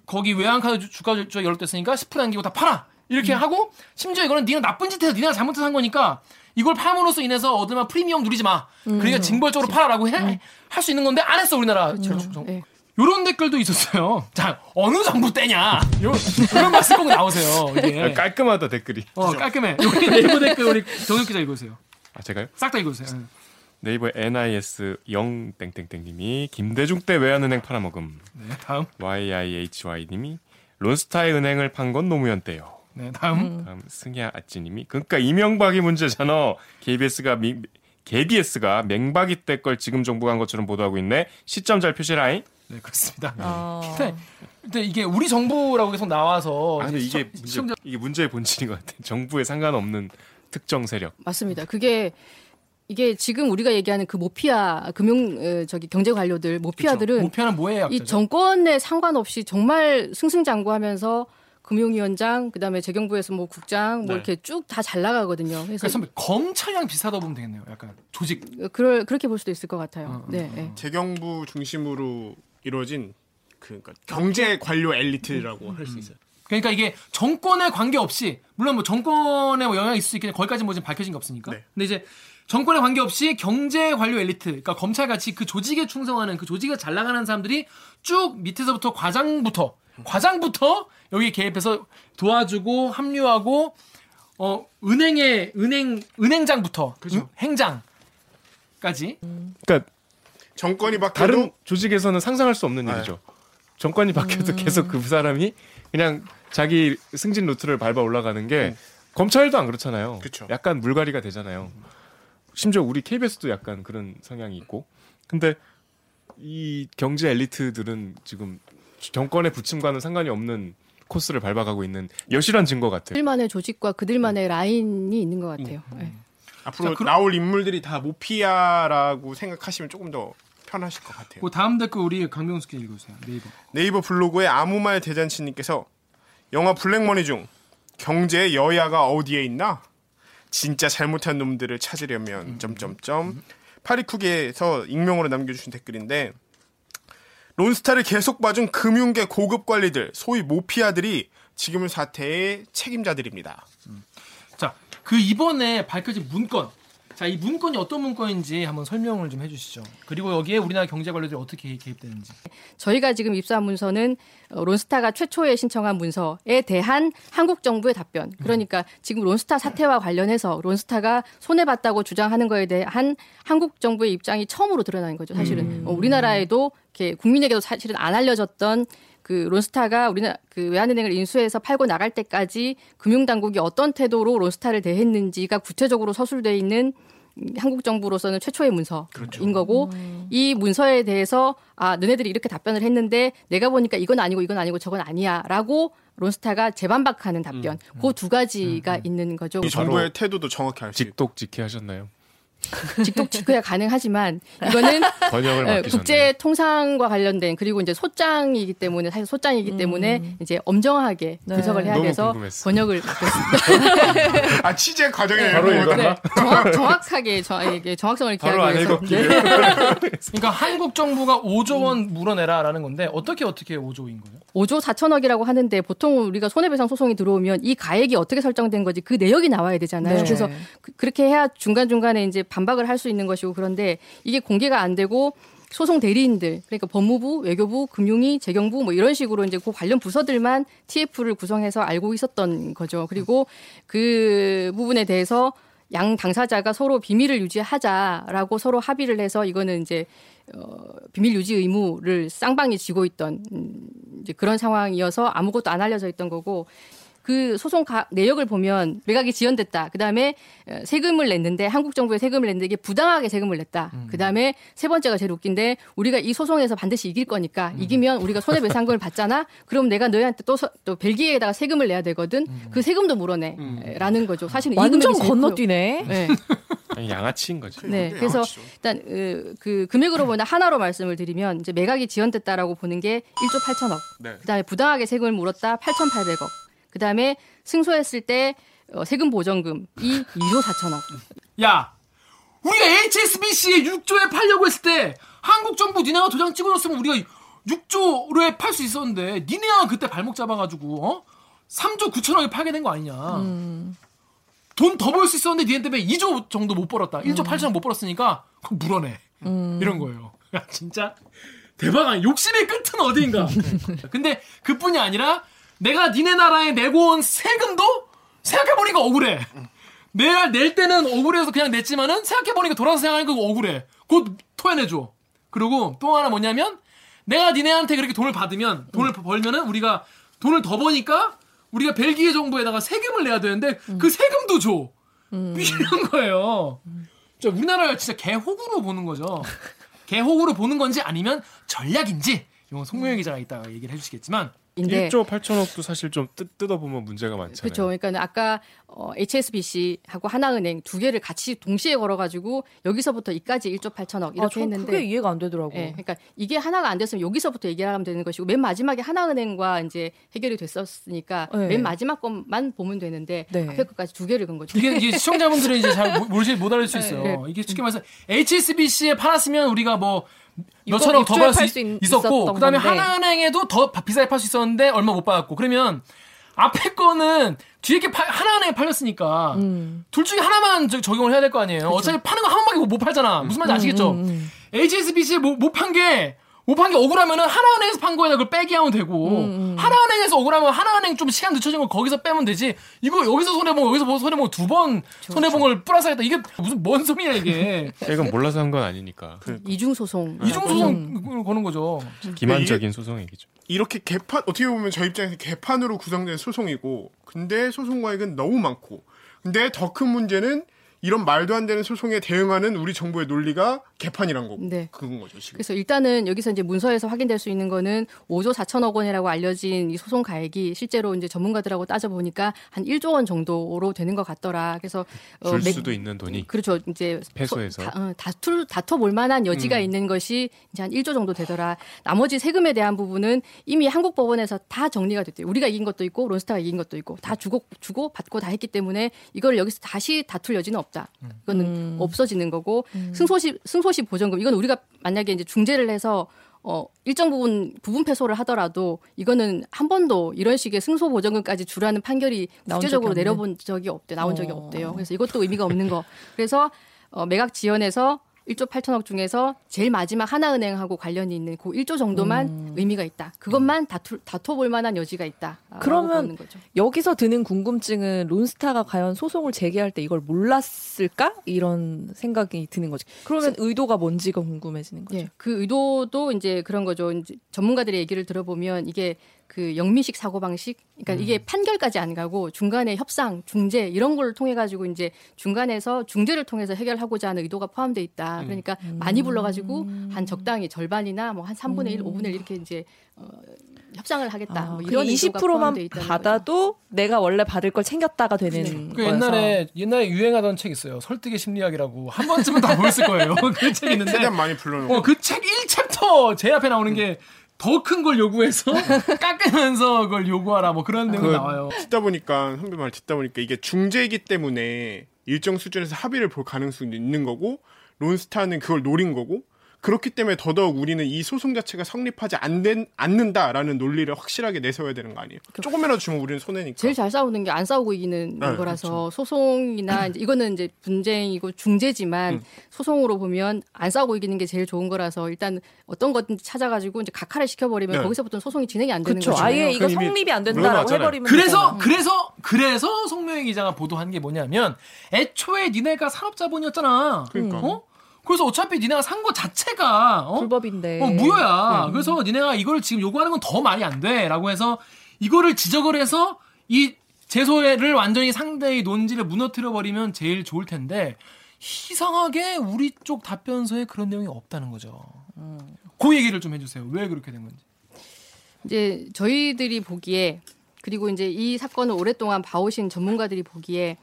거기 외환카드 주- 주가 조작 열렸댔으니까 10% 남기고 다 팔아. 이렇게 음. 하고 심지어 이거는 니가 나쁜 짓 해서 니네가 잘못해서 한 거니까 이걸 팔므로써 인해서 얻으면 프리미엄 누리지 마. 음. 그러니까 징벌적으로 팔아라고 해 할 수 있는 건데 안 했어 우리나라. 네. 요런 댓글도 있었어요. 자 어느 정부 때냐? 요, 이런 말씀 꼭 나오세요. 이게. 아, 깔끔하다 댓글이. 어 깔끔해. 여기 네이버 댓글 우리 정혁 기자 읽으세요. 아 제가요? 싹 다 읽으세요. 예. 네이버 NIS 0 땡땡땡님이 김대중 때 외환은행 팔아먹음. 네 다음. YIHY님이 론스타의 은행을 판 건 노무현 때요. 네 다음. 다음 승야 아찌님이 그러니까 이명박이 문제잖아. KBS가 미, KBS가 맹박이 때 걸 지금 정부가 한 것처럼 보도하고 있네. 시점 잘 표시라잉. 네 그렇습니다. 어. 근데, 근데 이게 우리 정부라고 계속 나와서 아, 근데 이게 시청- 문제, 시청자 이게 문제의 본질인 것 같아. 정부에 상관없는 특정 세력. 맞습니다. 그게 이게 지금 우리가 얘기하는 그 모피아 금융 어, 저기 경제 관료들 모피아들은 목표는 뭐예요? 이 정권에 상관없이 정말 승승장구하면서 금융위원장 그다음에 재경부에서 뭐 국장 뭐 네. 이렇게 쭉 다 잘 나가거든요. 그래서 그러니까 선배 검찰이랑 비슷하다고 보면 되겠네요. 약간 조직. 그럴 그렇게 볼 수도 있을 것 같아요. 어, 어, 네. 네. 재경부 중심으로 이루어진 그 그러니까 경제 관료 엘리트라고 할수 있어요. 그러니까 이게 정권에 관계없이 물론 뭐 정권에 뭐 영향이 있을 수 있겠는데 거기까지 뭐 지금 밝혀진 게 없으니까. 네. 근데 이제 정권에 관계없이 경제 관료 엘리트, 그러니까 검찰 같이 그 조직에 충성하는 그 조직에 잘 나가는 사람들이 쭉 밑에서부터 과장부터 과장부터 여기 개입해서 도와주고 합류하고 어 은행의 은행 은행장부터 응? 행장까지 그러니까 정권이 바뀌어도 다른 조직에서는 상상할 수 없는 네. 일이죠. 정권이 바뀌어도 계속 그 사람이 그냥 자기 승진 루트를 밟아 올라가는 게 검찰도 안 그렇잖아요. 그쵸. 약간 물갈이가 되잖아요. 심지어 우리 KBS도 약간 그런 성향이 있고. 근데 이 경제 엘리트들은 지금 정권의 부침과는 상관이 없는 코스를 밟아가고 있는 여실한 증거 같아요. 그들만의 조직과 그들만의 라인이 있는 것 같아요. 음, 네. 앞으로 자, 그럼- 나올 인물들이 다 모피아라고 생각하시면 조금 더 편하실 것 같아요. 그 다음 댓글 우리 강병수 께 읽어주세요. 네이버. 네이버 블로그에 아무 말 대잔치님께서 영화 블랙머니 중 경제 여야가 어디에 있나? 진짜 잘못한 놈들을 찾으려면 점점점 파리쿠게에서 익명으로 남겨주신 댓글인데 론스타를 계속 봐준 금융계 고급 관리들 소위 모피아들이 지금 사태의 책임자들입니다. 자, 그 이번에 밝혀진 문건. 자, 이 문건이 어떤 문건인지 한번 설명을 좀 해주시죠. 그리고 여기에 우리나라 경제 관료들이 어떻게 개입되는지. 저희가 지금 입수한 문서는 어, 론스타가 최초에 신청한 문서에 대한 한국 정부의 답변. 그러니까 지금 론스타 사태와 관련해서 론스타가 손해 봤다고 주장하는 거에 대한 한국 정부의 입장이 처음으로 드러나는 거죠. 사실은 어, 우리나라에도 이렇게 국민에게도 사실은 안 알려졌던 그 론스타가 우리나라 그 외환은행을 인수해서 팔고 나갈 때까지 금융당국이 어떤 태도로 론스타를 대했는지가 구체적으로 서술돼 있는 음, 한국 정부로서는 최초의 문서인 거고 이 문서에 대해서 아 너네들이 이렇게 답변을 했는데 내가 보니까 이건 아니고 이건 아니고 저건 아니야라고 론스타가 재반박하는 답변. 그두 가지가 있는 거죠. 이 정부의 태도도 정확히 알수 있고 직독직해 하셨나요? 직독 직거야 가능하지만 이거는 번역을 예, 맡기셨네요. 국제 통상과 관련된 그리고 이제 소장이기 때문에 사실 소장이기 때문에 이제 엄정하게 네. 분석을 해야 돼서 궁금했어. 번역을 맡겼습니다. 아 취재 과정에 바로 일부분- 이거나? 네, 정확, 정확하게 정, 이게 정확성을 바로 안 기하기 위해서 읽었기를. 그러니까 한국 정부가 5조 원 물어내라라는 건데 어떻게 어떻게 5조인 거예요? 5조 4천억이라고 하는데 보통 우리가 손해배상 소송이 들어오면 이 가액이 어떻게 설정된 거지 그 내역이 나와야 되잖아요. 네. 그래서 그, 렇게 해야 중간 중간에 이제 반박을 할 수 있는 것이고 그런데 이게 공개가 안 되고 소송 대리인들 그러니까 법무부, 외교부, 금융위, 재경부 뭐 이런 식으로 이제 그 관련 부서들만 TF를 구성해서 알고 있었던 거죠. 그리고 그 부분에 대해서 양 당사자가 서로 비밀을 유지하자라고 서로 합의를 해서 이거는 이제 어, 비밀 유지 의무를 쌍방이 지고 있던 음, 이제 그런 상황이어서 아무것도 안 알려져 있던 거고 그 소송 가, 내역을 보면 매각이 지연됐다. 그 다음에 세금을 냈는데 한국 정부에 세금을 냈는데 이게 부당하게 세금을 냈다. 그 다음에 세 번째가 제일 웃긴데 우리가 이 소송에서 반드시 이길 거니까 이기면 우리가 손해배상금을 받잖아. 그럼 내가 너희한테 또, 서- 또 벨기에에다가 세금을 내야 되거든. 그 세금도 물어내라는 거죠. 사실은 이 완전. 건너뛰네. 네. 양아치인 거지. 네, 그래서 양아치죠. 일단 으, 그 금액으로 보면 하나로 말씀을 드리면 이제 매각이 지연됐다라고 보는 게 1조 8천억. 네. 그다음에 부당하게 세금을 물었다 8,800억. 그다음에 승소했을 때 어, 세금 보전금이 2조 4천억. 야, 우리가 HSBC에 6조에 팔려고 했을 때 한국 정부 니네가 도장 찍어줬으면 우리가 6조에 팔 수 있었는데 니네가 그때 발목 잡아가지고 어? 3조 9천억에 팔게 된 거 아니냐. 돈더 벌 수 있었는데 니네 때문에 2조 정도 못 벌었다. 1조 8천억 못 벌었으니까 그럼 물어내. 이런 거예요. 야 진짜 대박 아니 욕심의 끝은 어디인가. 근데 그뿐이 아니라 내가 니네 나라에 내고 온 세금도 생각해보니까 억울해. 내가 낼 때는 억울해서 그냥 냈지만은 생각해보니까 돌아서 생각하니까 억울해. 곧 토해내줘. 그리고 또 하나 뭐냐면 내가 니네한테 그렇게 돈을 받으면 돈을 벌면은 우리가 돈을 더 버니까 우리가 벨기에 정부에다가 세금을 내야 되는데 그 세금도 줘. 이런 거예요. 진짜 우리나라를 진짜 개호구로 보는 거죠. 개호구로 보는 건지 아니면 전략인지 이건 송명희 기자가 이따가 얘기를 해주시겠지만 인데 1조 8천억도 사실 좀 뜯, 뜯어보면 문제가 많잖아요. 그렇죠. 그러니까 아까 어, HSBC하고 하나은행 두 개를 같이 동시에 걸어가지고 여기서부터 이까지 1조 8천억 이렇게 아, 전 했는데 그게 이해가 안 되더라고. 예, 그러니까 이게 하나가 안 됐으면 여기서부터 얘기를 하면 되는 것이고 맨 마지막에 하나은행과 이제 해결이 됐었으니까 네. 맨 마지막 것만 보면 되는데 네. 앞에 것까지 두 개를 건 거죠. 이게, 이게 시청자분들은 이제 잘 모- 모르실 못 알을 수 있어요. 네. 이게 쉽게 말해서 HSBC에 팔았으면 우리가 뭐 몇천억 더 받을 팔수수 있- 있- 있었고 그다음에 건데. 하나은행에도 더 비싸게 팔 수 있었는데 얼마 못 받았고 그러면 앞에 거는 뒤에 게 팔- 하나은행에 팔렸으니까 음. 둘 중에 하나만 저- 적용을 해야 될 거 아니에요. 어차피 파는 거 한 번밖에 못 팔잖아. 무슨 말인지 아시겠죠? 음, HSBC에 못 판 게 못 판 게 억울하면은 하나은행에서 판 거에다 그걸 빼기 하면 되고 음, 하나은행에서 억울하면 하나은행 좀 시간 늦춰진 거 거기서 빼면 되지. 이거 여기서 손해보고 여기서 손해보고 두 번 손해봉을 플러스 하겠다. 이게 무슨 뭔 소리야 이게. 이건 몰라서 한 건 아니니까. 이중 소송. 이중소송 거는 거죠. 기만적인 소송 얘기죠. 이렇게 개판 어떻게 보면 저 입장에서 개판으로 구성된 소송이고 근데 소송 과액은 너무 많고 근데 더 큰 문제는 이런 말도 안 되는 소송에 대응하는 우리 정부의 논리가 개판이란 거고 네. 그건 거죠 지금. 그래서 일단은 여기서 이제 문서에서 확인될 수 있는 거는 5조 4천억 원이라고 알려진 이 소송 가액이 실제로 이제 전문가들하고 따져 보니까 한 1조 원 정도로 되는 것 같더라. 그래서 줄 맥- 수도 있는 돈이. 그렇죠. 이제 패소해서. 어, 다툴 다퉈 볼 만한 여지가 음. 있는 것이 이제 한 1조 정도 되더라. 나머지 세금에 대한 부분은 이미 한국 법원에서 다 정리가 됐대요. 우리가 이긴 것도 있고 론스타가 이긴 것도 있고 다 주고 주고 받고 다 했기 때문에 이걸 여기서 다시 다툴 여지는 없다. 이거는 없어지는 거고 승소시 승소 시 보전금 이건 우리가 만약에 이제 중재를 해서 어, 일정 부분 부분 패소를 하더라도 이거는 한 번도 이런 식의 승소 보전금까지 주라는 판결이 국제적으로 적이. 내려본 적이 없대. 나온 적이 어. 없대요. 그래서 이것도 의미가 없는 거. 그래서 어, 매각 지연에서 1조 8천억 중에서 제일 마지막 하나은행하고 관련이 있는 그 1조 정도만 의미가 있다. 그것만 다투, 다퉈볼 만한 여지가 있다. 그러면 보는 거죠. 여기서 드는 궁금증은 론스타가 과연 소송을 제기할 때 이걸 몰랐을까? 이런 생각이 드는 거지. 그러면 의도가 뭔지가 궁금해지는 거죠. 예, 그 의도도 이제 그런 거죠. 이제 전문가들의 얘기를 들어보면 이게 그 영미식 사고 방식, 그러니까 이게 판결까지 안 가고 중간에 협상, 중재 이런 걸 통해 가지고 이제 중간에서 중재를 통해서 해결하고자 하는 의도가 포함돼 있다. 그러니까 많이 불러 가지고 한 적당히 절반이나 뭐한 3분의 1, 5분의 1 이렇게 이제 어, 협상을 하겠다. 아, 뭐그 이런 의도가 20%만 포함되어 있다는 받아도 내가 원래 받을 걸 챙겼다가 되는 그 거여서. 옛날에 옛날에 유행하던 책 있어요. 설득의 심리학이라고 한 번쯤은 다 보였을 거예요. 그 책 있는데 많이 불러놓고. 어, 그 책 1챕터 제 앞에 나오는 게 더 큰 걸 요구해서 깎으면서 그걸 요구하라 뭐 그런 내용이 그 나와요. 듣다 보니까 선배 말 듣다 보니까 이게 중재이기 때문에 일정 수준에서 합의를 볼 가능성도 있는 거고 론스타는 그걸 노린 거고 그렇기 때문에 더더욱 우리는 이 소송 자체가 성립하지 안 된, 않는다라는 논리를 확실하게 내세워야 되는 거 아니에요? 조금이라도 주면 우리는 손해니까. 제일 잘 싸우는 게 안 싸우고 이기는 네, 거라서 소송이나 이제 이거는 이제 분쟁이고 중재지만 음. 소송으로 보면 안 싸우고 이기는 게 제일 좋은 거라서 일단 어떤 거든지 찾아가지고 이제 각하를 시켜버리면 네. 거기서부터 소송이 진행이 안 되는 그렇죠. 거죠. 아예 이거 그건 이미 성립이 안 된다라고. 해버리면 그래서 되잖아. 그래서 그래서 송명희 기자가 보도한 게 뭐냐면 애초에 니네가 산업자본이었잖아. 그러니까. 어? 그래서 어차피 니네가 산 거 자체가 어? 불법인데. 어, 무효야. 그래서 니네가 이걸 지금 요구하는 건 더 말이 안 돼. 라고 해서 이거를 지적을 해서 이 제소를 완전히 상대의 논지를 무너뜨려 버리면 제일 좋을 텐데 이상하게 우리 쪽 답변서에 그런 내용이 없다는 거죠. 그 얘기를 좀 해주세요. 왜 그렇게 된 건지. 이제 저희들이 보기에 그리고 이제 이 사건을 오랫동안 봐오신 전문가들이 보기에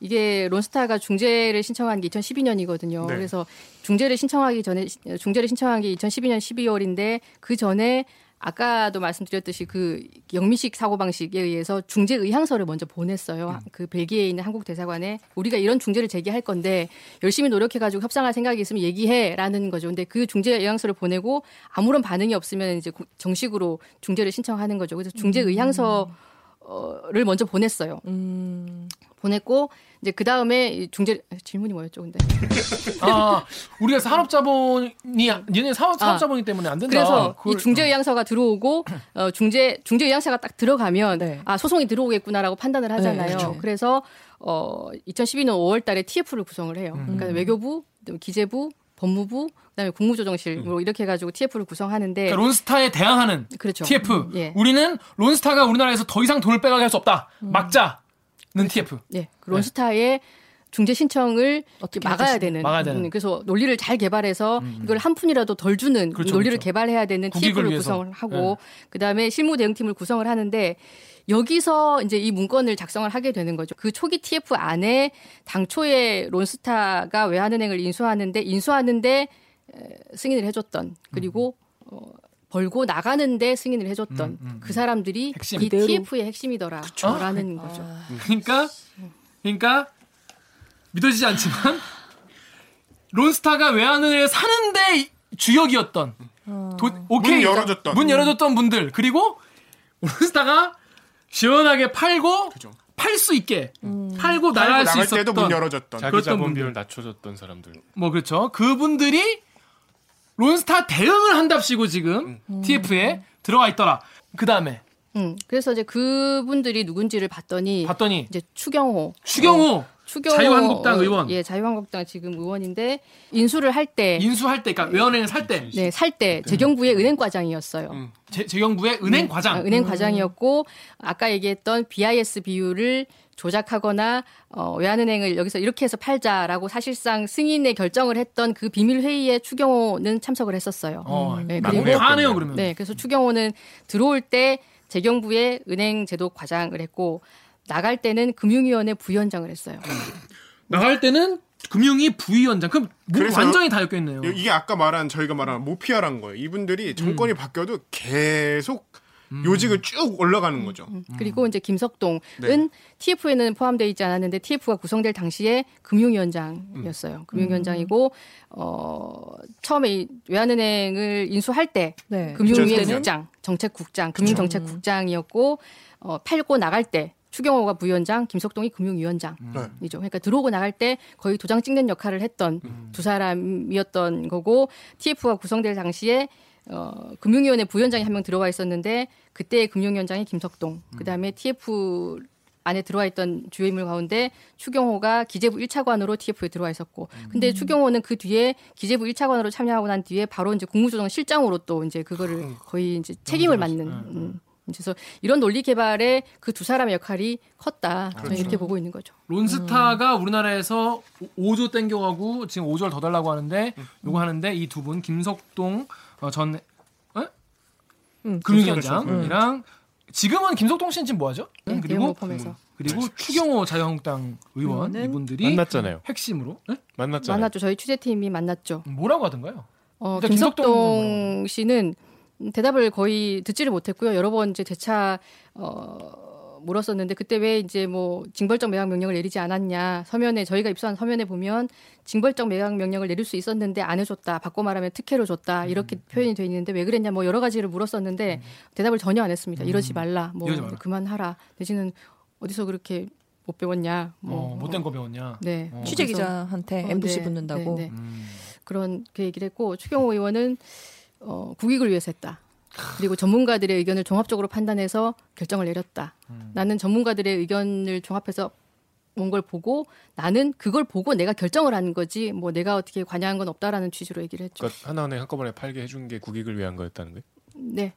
이게 론스타가 중재를 신청한 게 2012년이거든요. 네. 그래서 중재를 신청하기 전에 중재를 신청한 게 2012년 12월인데 그 전에 아까도 말씀드렸듯이 그 영미식 사고 방식에 의해서 중재 의향서를 먼저 보냈어요. 그 벨기에에 있는 한국 대사관에 우리가 이런 중재를 제기할 건데 열심히 노력해 가지고 협상할 생각이 있으면 얘기해라는 거죠. 근데 그 중재 의향서를 보내고 아무런 반응이 없으면 이제 고- 정식으로 중재를 신청하는 거죠. 그래서 중재 의향서를 먼저 보냈어요. 음. 보냈고 이제 그 다음에 중재 질문이 뭐였죠, 근데 아, 우리가 산업자본이 니네 사업 산업자본이 때문에 안 된다. 그래서 그걸- 이 중재 의향서가 들어오고 어, 중재 중재 의향서가 딱 들어가면 네. 아 소송이 들어오겠구나라고 판단을 하잖아요. 네, 그렇죠. 그래서 어 2012년 5월달에 TF를 구성을 해요. 음. 그러니까 외교부, 기재부, 법무부, 그다음에 국무조정실 뭐 이렇게 해가지고 TF를 구성하는데 그러니까 론스타에 대항하는 그렇죠. TF. 예. 우리는 론스타가 우리나라에서 더 이상 돈을 빼가게 할 수 없다. 음. 막자 는 TF. 네, 그 론스타의 중재 신청을 어떻게 막아야? 되는, 막아야 되는. 음, 그래서 논리를 잘 개발해서 이걸 한 푼이라도 덜 주는 그렇죠, 논리를 그렇죠. 개발해야 되는 TF를 위해서. 구성을 하고 그다음에 실무 대응팀을 구성을 하는데 여기서 이제 이 문건을 작성을 하게 되는 거죠. 그 초기 TF 안에 당초에 론스타가 외환은행을 인수하는데 인수하는데 에, 승인을 해줬던 그리고 어, 벌고 나가는데 승인을 해줬던 그 사람들이 핵심. 이. TF의 핵심이더라라는 거죠. 그러니까 그러니까 믿어지지 않지만 론스타가 외환을 사는데 주역이었던 도- 오케이 문 열어줬던. 문 열어줬던 분들 그리고 론스타가 시원하게 팔고 그죠. 팔수 있게 팔고 팔고 나갈 수 있었던 때도 문 열어줬던. 자기 그랬던 자본 분들. 비율 낮춰줬던 사람들. 뭐 그렇죠. 그분들이 론스타 대응을 한답시고 지금 TF에 들어가 있더라. 그 다음에 음, 그래서 이제 그분들이 누군지를 봤더니 봤더니 이제 추경호, 추경호. 추경호. 자유한국당 의원. 예, 자유한국당 지금 의원인데 인수를 할 때, 인수할 때, 그러니까 외환은행 살 때, 네, 살 때 재경부의 은행 과장이었어요. 재- 재경부의 은행 과장. 아, 은행 과장이었고 아까 얘기했던 BIS 비율을 조작하거나 어, 외환은행을 여기서 이렇게 해서 팔자라고 사실상 승인의 결정을 했던 그 비밀 회의에 추경호는 참석을 했었어요. 어, 네, 막 그리고 다 하네요 그러면. 네, 그래서 추경호는 들어올 때 재경부의 은행 제도 과장을 했고 나갈 때는 금융위원회 부위원장을 했어요. 나갈 때는 금융위 부위원장. 그럼 뭐 완전히 다 엮여 있네요. 이게 아까 말한 저희가 말한 모피아란 거예요. 이분들이 정권이 바뀌어도 계속 요직을 쭉 올라가는 거죠. 음. 그리고 이제 김석동은 네. TF에는 포함되어 있지 않았는데 TF가 구성될 당시에 금융위원장이었어요. 금융위원장이고 어 처음에 이 외환은행을 인수할 때 네. 금융위의 2003년. 국장, 정책국장, 금융정책국장이었고 어 팔고 나갈 때 추경호가 부위원장, 김석동이 금융위원장이죠. 네. 그러니까 들어오고 나갈 때 거의 도장 찍는 역할을 했던 두 사람이었던 거고 TF가 구성될 당시에 어, 금융위원회 부위원장이 한 명 들어와 있었는데 그때의 금융위원장이 김석동, 그다음에 TF 안에 들어와 있던 주요 인물 가운데 추경호가 기재부 1차관으로 TF에 들어와 있었고 근데 추경호는 그 뒤에 기재부 1차관으로 참여하고 난 뒤에 바로 이제 국무조정 실장으로 또 이제 그거를 거의 이제 책임을 맡는 음. 그래서 이런 논리 개발에 그 두 사람의 역할이 컸다. 저는 이렇게 보고 있는 거죠. 론스타가 우리나라에서 5조 땡겨가고 지금 5조를 더 달라고 하는데 음. 요거 하는데 이 두 분 김석동 어, 전 에? 음, 금융위원장이랑 지금은 김석동 씨는 지금 뭐하죠? 네, 그리고 그리고 그리고 추경호 자유한국당 의원 의원은 이분들이 만났잖아요. 핵심으로 네? 만났잖아요. 만났죠. 저희 취재팀이 만났죠. 뭐라고 하던가요? 어, 그러니까 김석동 김석동 씨는 대답을 거의 듣지를 못했고요. 여러 번 이제 재차 어, 물었었는데 그때 왜 이제 뭐 징벌적 매각 명령을 내리지 않았냐 서면에 저희가 입수한 서면에 보면 징벌적 매각 명령을 내릴 수 있었는데 안 해줬다. 바꿔 말하면 특혜로 줬다. 음, 이렇게 표현이 돼 있는데 왜 그랬냐 뭐 여러 가지를 물었었는데 대답을 전혀 안 했습니다. 이러지 말라. 뭐 음. 이러지 마라. 그만하라. 내지는 어디서 그렇게 못 배웠냐. 뭐 어, 못된 거 배웠냐? 네. 어. 취재 기자한테 어, 엠부시 네, 붙는다고. 네, 네. 음. 그런 그 얘기를 했고 추경호 의원은 어, 국익을 위해서 했다. 그리고 전문가들의 의견을 종합적으로 판단해서 결정을 내렸다. 음. 나는 전문가들의 의견을 종합해서 온 걸 보고 나는 그걸 보고 내가 결정을 하는 거지 뭐 내가 어떻게 관여한 건 없다라는 취지로 얘기를 했죠. 그러니까 하나은행 한꺼번에 팔게 해준 게 국익을 위한 거였다는 거예요. 네.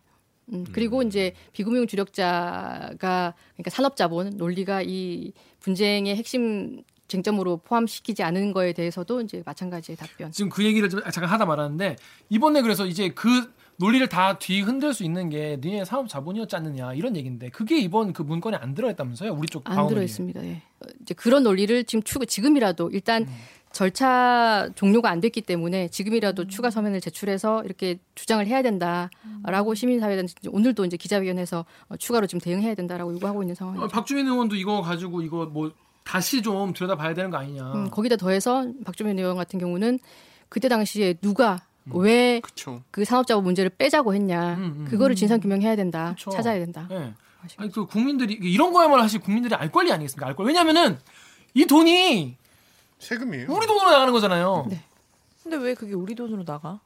음, 그리고 이제 비금융 주력자가 그러니까 산업자본 논리가 이 분쟁의 핵심 쟁점으로 포함시키지 않은 거에 대해서도 이제 마찬가지의 답변. 지금 그 얘기를 좀 잠깐 하다 말았는데 이번에 그래서 이제 그 논리를 다 뒤 흔들 수 있는 게 니네 사업 자본이었지 않느냐 이런 얘기인데 그게 이번 그 문건에 안 들어있다면서요? 우리 쪽안 방어 들어 논리에. 있습니다. 예. 어, 이제 그런 논리를 지금 추 지금이라도 일단 음. 절차 종료가 안 됐기 때문에 지금이라도 추가 서면을 제출해서 이렇게 주장을 해야 된다라고 시민사회단 오늘도 이제 기자회견에서 어, 추가로 지금 대응해야 된다라고 요구하고 있는 어, 상황이죠. 박주민 의원도 이거 가지고 이거 뭐 다시 좀 들여다봐야 되는 거 아니냐? 음, 거기다 더해서 박주민 의원 같은 경우는 그때 당시에 누가 왜그 그쵸. 산업자본 문제를 빼자고 했냐 음, 음. 그거를 진상 규명해야 된다 그쵸. 찾아야 된다. 예. 아니 그 국민들이 이런 거야말로 사실 국민들이 알 권리 아니겠습니까? 알 권리. 왜냐면은 이 돈이 세금이에요. 우리 돈으로 나가는 거잖아요. 네. 근데 왜 그게 우리 돈으로 나가?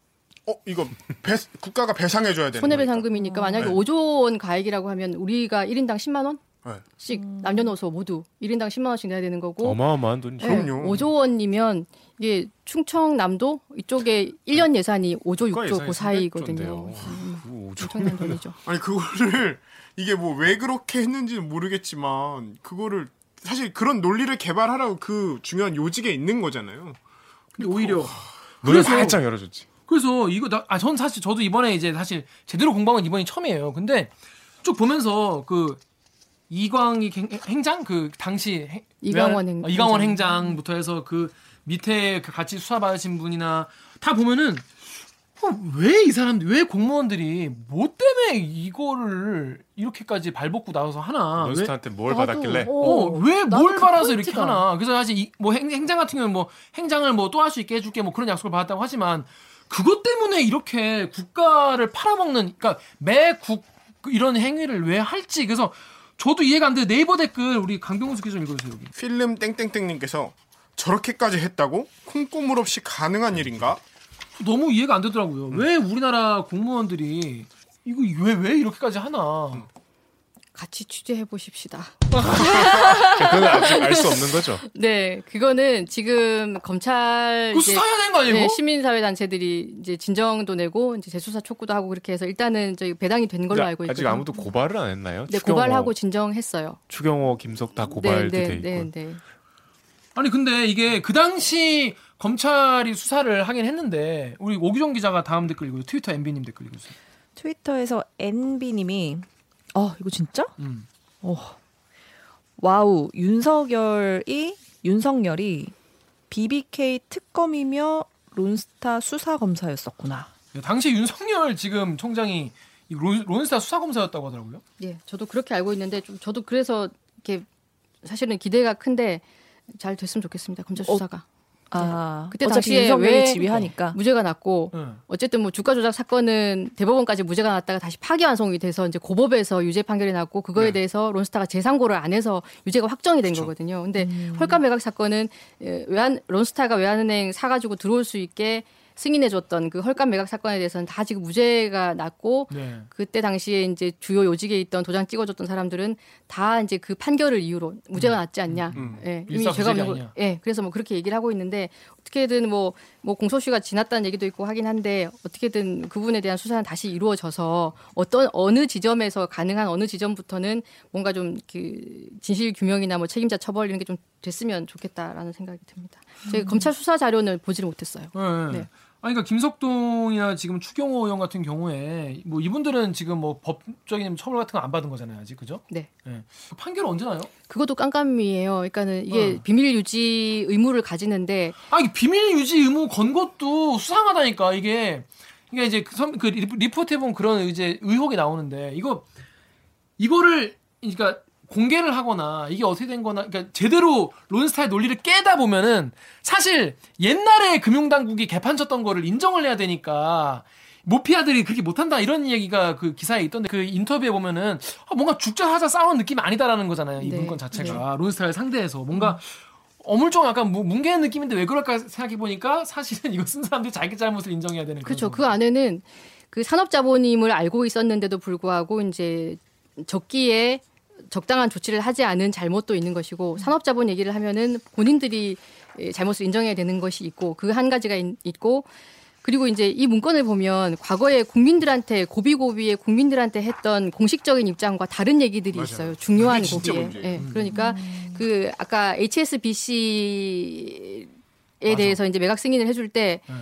어 이거 배, 국가가 배상해줘야 되는 손해배상금이니까 만약에 네. 5조 원 가액이라고 하면 우리가 1인당 10만 원? 네. 씩 남녀노소 모두 1인당 10만 원씩 내야 되는 거고 어마어마한 돈이죠. 네, 그럼요. 5조 원이면 이게 충청남도 이쪽에 1년 예산이 5조 국가 6조 예산이 그 사이거든요. 300조인데요. 음, 그 오조. 엄청난 돈이죠. 아니 그거를 이게 뭐 왜 그렇게 했는지는 모르겠지만 그거를 사실 그런 논리를 개발하라고 그 중요한 요직에 있는 거잖아요. 근데 오히려 문을 그래서- 활짝 열어줬지. 그래서 이거 나, 아, 전 사실 저도 이번에 이제 사실 제대로 공부한 건 이번이 처음이에요. 근데 쭉 보면서 그 이광희 행- 행장 그 당시 행- 이강원 행- 어, 이강원 행장. 행장부터 해서 그 밑에 그 같이 수사 받으신 분이나 다 보면은 왜이 사람들 왜 공무원들이 뭐 때문에 이거를 이렇게까지 발벗고 나와서 하나 왜, 론스타한테 뭘 나도- 받았길래? 어, 왜 나도 뭘그 받아서 이렇게 포인트가. 하나. 그래서 사실 이, 뭐 행, 행장 같은 경우는 뭐 행장을 뭐 또 할 수 있게 해줄게 뭐 그런 약속을 받았다고 하지만 그것 때문에 이렇게 국가를 팔아먹는, 그러니까 매국 이런 행위를 왜 할지. 그래서 저도 이해가 안 돼. 네이버 댓글 우리 강병수 기자 좀 읽어주세요 여기. 필름 땡땡땡님께서 저렇게까지 했다고 콩고물 없이 가능한 일인가? 너무 이해가 안 되더라고요. 왜 우리나라 공무원들이 이거 왜 왜 이렇게까지 하나? 같이 취재해 보십시다. 그건 아직 알 수 없는 거죠. 네, 그거는 지금 검찰 이제? 네? 시민사회 단체들이 이제 진정도 내고 이제 재수사 촉구도 하고 그렇게 해서 일단은 저희 배당이 된 걸로 알고 있거든요. 아직 아무도 고발을 안 했나요? 네, 추경호, 고발하고 진정했어요. 추경호, 김석 다 고발도 네, 돼 네, 있고. 네, 네. 아니 근데 이게 그 당시 검찰이 수사를 하긴 했는데 우리 오기정 기자가 다음 댓글 읽어요. 트위터 MB님 댓글 읽어주세요. 트위터에서 NB님이 어 이거 진짜? 음. 어. 와우 윤석열이 윤석열이 BBK 특검이며 론스타 수사 검사였었구나. 네, 당시 윤석열 지금 총장이 이 론, 론스타 수사 검사였다고 하더라고요. 예, 저도 그렇게 알고 있는데 좀 저도 그래서 이렇게 사실은 기대가 큰데 잘 됐으면 좋겠습니다. 검찰 어, 수사가. 아 그때 당시에 왜 지휘하니까. 무죄가 났고 네. 어쨌든 뭐 주가 조작 사건은 대법원까지 무죄가 났다가 다시 파기환송이 돼서 이제 고법에서 유죄 판결이 났고 그거에 네. 대해서 론스타가 재상고를 안 해서 유죄가 확정이 된 거거든요. 근데 헐값 매각 사건은 에, 외환 론스타가 외환은행 사 가지고 들어올 수 있게 승인해줬던 그 헐값 매각 사건에 대해서는 다 지금 무죄가 났고 네. 그때 당시에 이제 주요 요직에 있던 도장 찍어줬던 사람들은 다 이제 그 판결을 이유로 무죄가 났지 않냐. 음. 예, 이미 죄가 없는 거. 예, 그래서 뭐 그렇게 얘기를 하고 있는데 어떻게든 뭐, 뭐 공소시효가 지났다는 얘기도 있고 하긴 한데 어떻게든 그분에 대한 수사는 다시 이루어져서 어떤 어느 지점에서 가능한 어느 지점부터는 뭔가 좀 그 진실 규명이나 뭐 책임자 처벌 이런 게 좀 됐으면 좋겠다라는 생각이 듭니다. 음. 저희 검찰 수사 자료는 보지를 못했어요. 네. 네. 아니, 그러니까 김석동이나 지금 추경호 의원 같은 경우에 뭐 이분들은 지금 뭐 법적인 처벌 같은 거 안 받은 거잖아요, 아직 그죠? 네. 예. 판결 언제 나요? 그것도 깜깜이에요. 그러니까는 이게 어. 비밀 유지 의무를 가지는데 아, 이게 비밀 유지 의무 건 것도 수상하다니까 이게 이게 이제 그, 선- 그 리- 리포트에 보면 그런 이제 의혹이 나오는데 이거 이거를 그러니까 공개를 하거나 이게 어떻게 된 거나 그러니까 제대로 론스타의 논리를 깨다 보면은 사실 옛날에 금융당국이 개판 쳤던 거를 인정을 해야 되니까 모피아들이 그렇게 못한다 이런 얘기가 그 기사에 있던데 그 인터뷰에 보면은 아, 뭔가 죽자 하자 싸우는 느낌이 아니다라는 거잖아요 이 네. 문건 자체가 론스타를 상대해서 뭔가 어물쩡 약간 무- 뭉개는 느낌인데 왜 그럴까 생각해 보니까 사실은 이거 쓴 사람들이 자기 잘못을 인정해야 되는 그렇죠. 거죠. 그 안에는 그 산업자본임을 알고 있었는데도 불구하고 이제 적기에 적당한 조치를 하지 않은 잘못도 있는 것이고 산업자본 얘기를 하면은 본인들이 예, 잘못을 인정해야 되는 것이 있고 그 한 가지가 있- 있고 그리고 이제 이 문건을 보면 과거에 국민들한테 고비고비에 국민들한테 했던 공식적인 입장과 다른 얘기들이 맞아요. 있어요. 중요한 고비에. 예, 그러니까 그 아까 HSBC에 대해서 이제 매각 승인을 해줄 때 네, 네.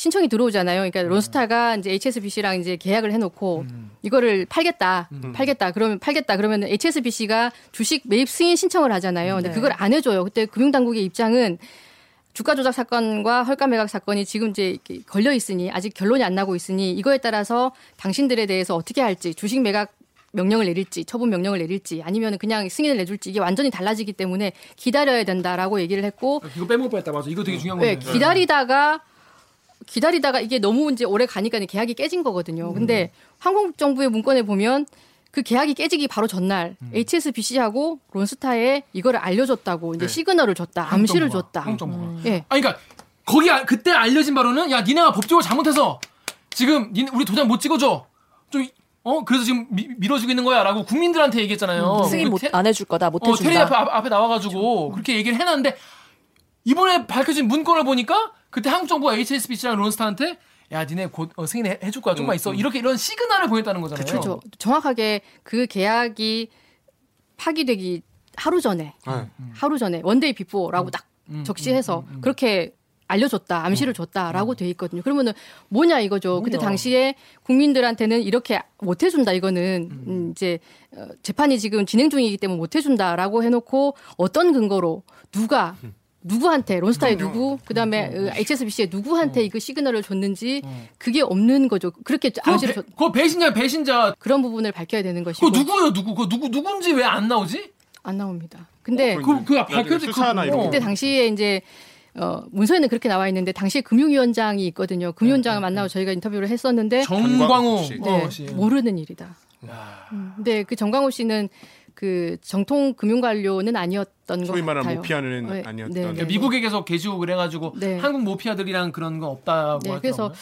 신청이 들어오잖아요. 그러니까 론스타가 이제 HSBC랑 이제 계약을 해놓고 이거를 팔겠다, 팔겠다. 그러면 팔겠다. 그러면 HSBC가 주식 매입 승인 신청을 하잖아요. 근데 네. 그걸 안 해줘요. 그때 금융당국의 입장은 주가 조작 사건과 헐가 매각 사건이 지금 이제 걸려 있으니 아직 결론이 안 나고 있으니 이거에 따라서 당신들에 대해서 어떻게 할지 주식 매각 명령을 내릴지 처분 명령을 내릴지 아니면 그냥 승인을 내줄지 이게 완전히 달라지기 때문에 기다려야 된다라고 얘기를 했고 이거 빼먹을 뻔했다 맞아. 이거 되게 중요한 네, 건데. 기다리다가 기다리다가 이게 너무 이제 오래 가니까 계약이 깨진 거거든요. 근데 한국 정부의 문건에 보면 그 계약이 깨지기 바로 전날 HSBC하고 론스타에 이거를 알려줬다고 이제 네. 시그널을 줬다, 암시를 한국 정부가, 줬다. 한국 정부가. 예. 아니 그러니까 거기 아- 그때 알려진 바로는 야 니네가 법적으로 잘못해서 지금 니네 우리 도장 못 찍어줘. 좀 어 그래서 지금 미, 밀어주고 있는 거야 라고 국민들한테 얘기했잖아요. 승인 그 못, 테- 안 해줄 거다, 못 어, 해준다. 앞에, 앞에 나와가지고 그렇게 얘기를 해놨는데 이번에 밝혀진 문건을 보니까 그때 한국 정부가 HSBC랑 론스타한테 야 니네 곧 어, 승인해 줄 거야 좀만 있어 이렇게 이런 시그널을 보냈다는 거잖아요. 그렇죠. 정확하게 그 계약이 파기되기 하루 전에 네. 하루 전에 one day before라고 딱 음, 적시해서 그렇게 알려줬다, 암시를 줬다라고 돼 있거든요. 그러면은 뭐냐 이거죠. 그때 뭐냐. 당시에 국민들한테는 이렇게 못 해준다 이거는 음, 이제 어, 재판이 지금 진행 중이기 때문에 못 해준다라고 해놓고 어떤 근거로 누가 누구한테 론스타에 그럼요. 누구 그다음에 어, HSBC에 누구한테 이그 시그널을 줬는지 그게 없는 거죠. 그렇게 암시를 배, 줬, 그거 배신자 배신자 그런 부분을 밝혀야 되는 것이고 그거 누구예요 누구 그거 누구 누군지 왜 안 나오지? 안 나옵니다. 근데 그, 그 밝혀질 수사나 이런 거. 그때 당시에 이제 어, 문서에는 그렇게 나와 있는데 당시에 금융위원장이 있거든요. 금융위원장을 만나고 저희가 인터뷰를 했었는데 정광호 씨. 네, 어, 씨. 모르는 일이다. 음, 근데 그 정광호 씨는 그 정통 금융관료는 아니었던 것 소위 말하는 같아요. 모피아는 네, 아니었던. 네, 네. 그러니까 미국에 계속 계시고 그래가지고 네. 한국 모피아들이랑 그런 건 없다고 네. 그래서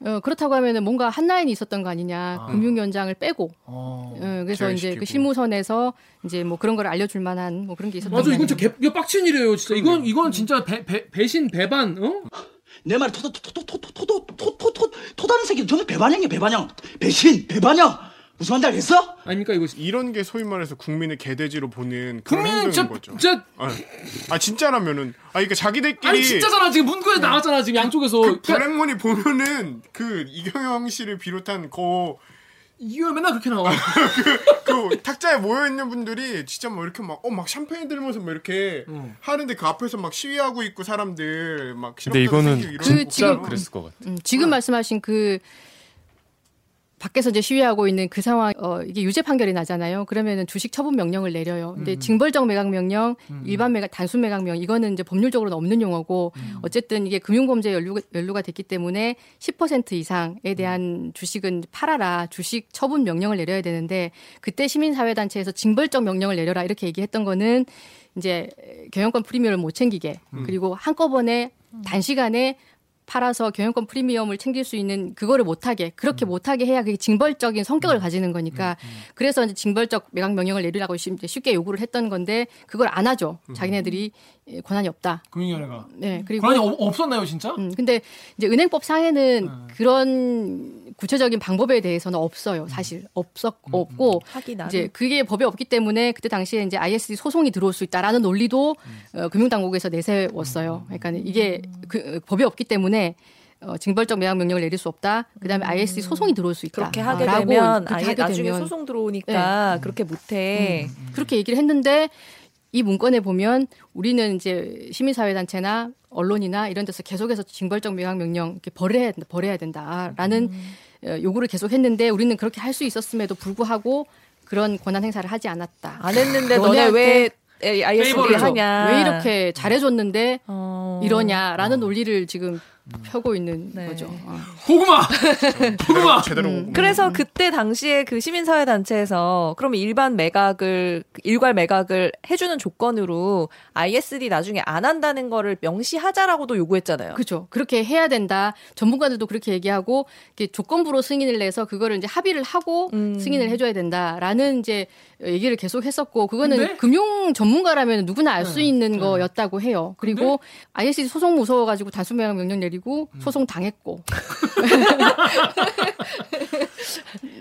어, 그렇다고 하면은 뭔가 한 라인이 있었던 거 아니냐. 아. 금융위원장을 빼고 어. 어, 그래서 이제. 그 실무선에서 이제 뭐 그런 걸 알려줄 만한 뭐 그런 게 있었던 맞아 거 이건 진짜. 개, 이거 빡친 일이에요 진짜 이건 이건 진짜 배, 배, 배신 배반 어? 내 말에 토도 토도 토도 토도 토도 토도 토다는 새끼 전부 배반형이야 배반형 배신 배반형 무슨 말인지 알겠어? 아닙니까 이거 이런 게 소위 말해서 국민의 개돼지로 보는 그런 국민은 행동인 진짜 거죠. 진짜 아, 아 진짜라면은 아 그러니까 자기들끼리 아니 진짜잖아 지금 문구에 나왔잖아 지금 양쪽에서 그 그러니까 블랙머니 보면은 그 이경영 씨를 비롯한 그, 이거 맨날 그렇게 나와 그 탁자에 모여 있는 분들이 진짜 뭐 이렇게 막 어 막 샴페인 들면서 뭐 이렇게 응. 하는데 그 앞에서 막 시위하고 있고 사람들 막 근데 이거는 그거 지금 보면 그랬을 것 같아. 음, 지금 말씀하신 그 밖에서 이제 시위하고 있는 그 상황, 어, 이게 유죄 판결이 나잖아요. 그러면은 주식 처분 명령을 내려요. 근데 징벌적 매각 명령, 일반 매각, 단순 매각 명령, 이거는 이제 법률적으로는 없는 용어고, 어쨌든 이게 금융 범죄에 연루가, 연루가 됐기 때문에 10% 이상에 대한 주식은 팔아라, 주식 처분 명령을 내려야 되는데, 그때 시민 사회 단체에서 징벌적 명령을 내려라, 이렇게 얘기했던 거는 이제 경영권 프리미엄을 못 챙기게, 그리고 한꺼번에 단시간에 팔아서 경영권 프리미엄을 챙길 수 있는 그거를 못하게 그렇게 못하게 해야 그게 징벌적인 성격을 가지는 거니까 그래서 이제 징벌적 매각 명령을 내리라고 쉽- 쉽게 요구를 했던 건데 그걸 안 하죠. 자기네들이 예, 권한이 없다 금융위원회가 네 그리고 권한이 없- 없었나요 진짜? 음, 근데 이제 은행법 상에는 음. 그런 구체적인 방법에 대해서는 없어요. 사실 없었 없고 하기 나름. 이제 그게 법에 없기 때문에 그때 당시에 이제 ISD 소송이 들어올 수 있다라는 논리도 어, 금융당국에서 내세웠어요. 그러니까 이게 그, 법이 없기 때문에 어, 징벌적 매각 명령을 내릴 수 없다. 그다음에 ISD 소송이 들어올 수 있다. 그렇게 하게 라고 되면 그렇게 아예 하게 나중에 되면 네. 소송 들어오니까 그렇게 못해. 그렇게 얘기를 했는데 이 문건에 보면 우리는 이제 시민사회단체나 언론이나 이런 데서 계속해서 징벌적 매각 명령 이렇게 벌여야 된다, 벌여야 된다라는 어, 요구를 계속했는데 우리는 그렇게 할 수 있었음에도 불구하고 그런 권한 행사를 하지 않았다. 안 했는데 너네 왜 줘. 하냐? 왜 이렇게 잘해줬는데 어. 이러냐라는 논리를 지금 펴고 있는 네. 거죠. 어. 고구마. 고구마. 제대로 음. 그래서 그때 당시에 그 시민사회 단체에서 그러면 일반 매각을 일괄 매각을 해주는 조건으로 ISD 나중에 안 한다는 거를 명시하자라고도 요구했잖아요. 그죠. 그렇게 해야 된다. 전문가들도 그렇게 얘기하고 이렇게 조건부로 승인을 내서 그거를 이제 합의를 하고 음. 승인을 해줘야 된다라는 이제 얘기를 계속 했었고 그거는 근데? 금융 전문가라면 누구나 알수 네. 있는 네. 거였다고 해요. 그리고 ISD 소송 무서워가지고 매각 명령 내리 고 음. 소송 당했고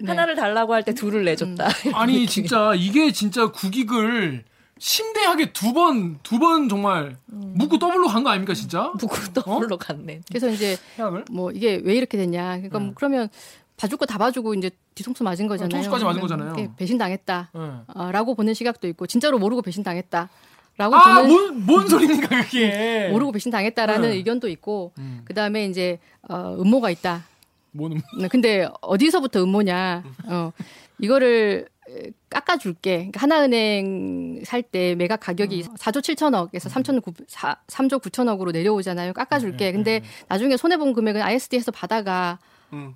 하나를 달라고 할 때 둘을 내줬다. 아니 진짜 이게 진짜 국익을 심대하게 두 번 두 번 정말 묻고 더블로 간 거 아닙니까 진짜? 묻고 더블로 갔네. 그래서 이제 해악을? 뭐 이게 왜 이렇게 됐냐. 그러니까 뭐 네. 그러면 봐줄 거 다 봐주고 이제 뒤통수 맞은 거잖아요. 뒤통수까지 맞은 거잖아요. 이게 배신 당했다. 네. 어, 라고 보는 시각도 있고 진짜로 모르고 배신 당했다. 라고 아, 보는 뭔, 뭔 소리입니까, 그게? 모르고 배신 당했다라는 네. 의견도 있고 음. 그다음에 이제 어, 음모가 있다. 뭔, 네, 근데 어디서부터 음모냐? 어, 이거를 에, 깎아줄게. 그러니까 하나은행 살 때 매각 가격이 4조 7천억에서 3천 3조 9천억으로 내려오잖아요. 깎아줄게. 근데 나중에 손해 본 금액은 ISD에서 받아가.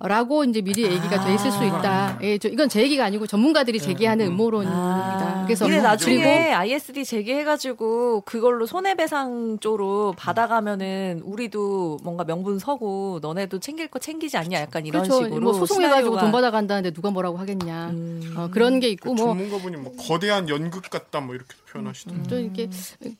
라고 이제 미리 얘기가 돼 있을 수 있다. 예, 저, 이건 제 얘기가 아니고 전문가들이 제기하는 음모론입니다. 그래서 근데 나중에 그리고 ISD 제기해가지고 그걸로 손해배상 쪽으로 받아가면은 우리도 뭔가 명분 서고 너네도 챙길 거 챙기지 않냐 약간 이런 그렇죠. 식으로 뭐 소송해가지고 시나리오가- 돈 받아간다는데 누가 뭐라고 하겠냐. 음. 어, 그런 게 있고 뭐 전문가분이 뭐 거대한 연극 같다 뭐 이렇게 표현하시던데. 좀 이렇게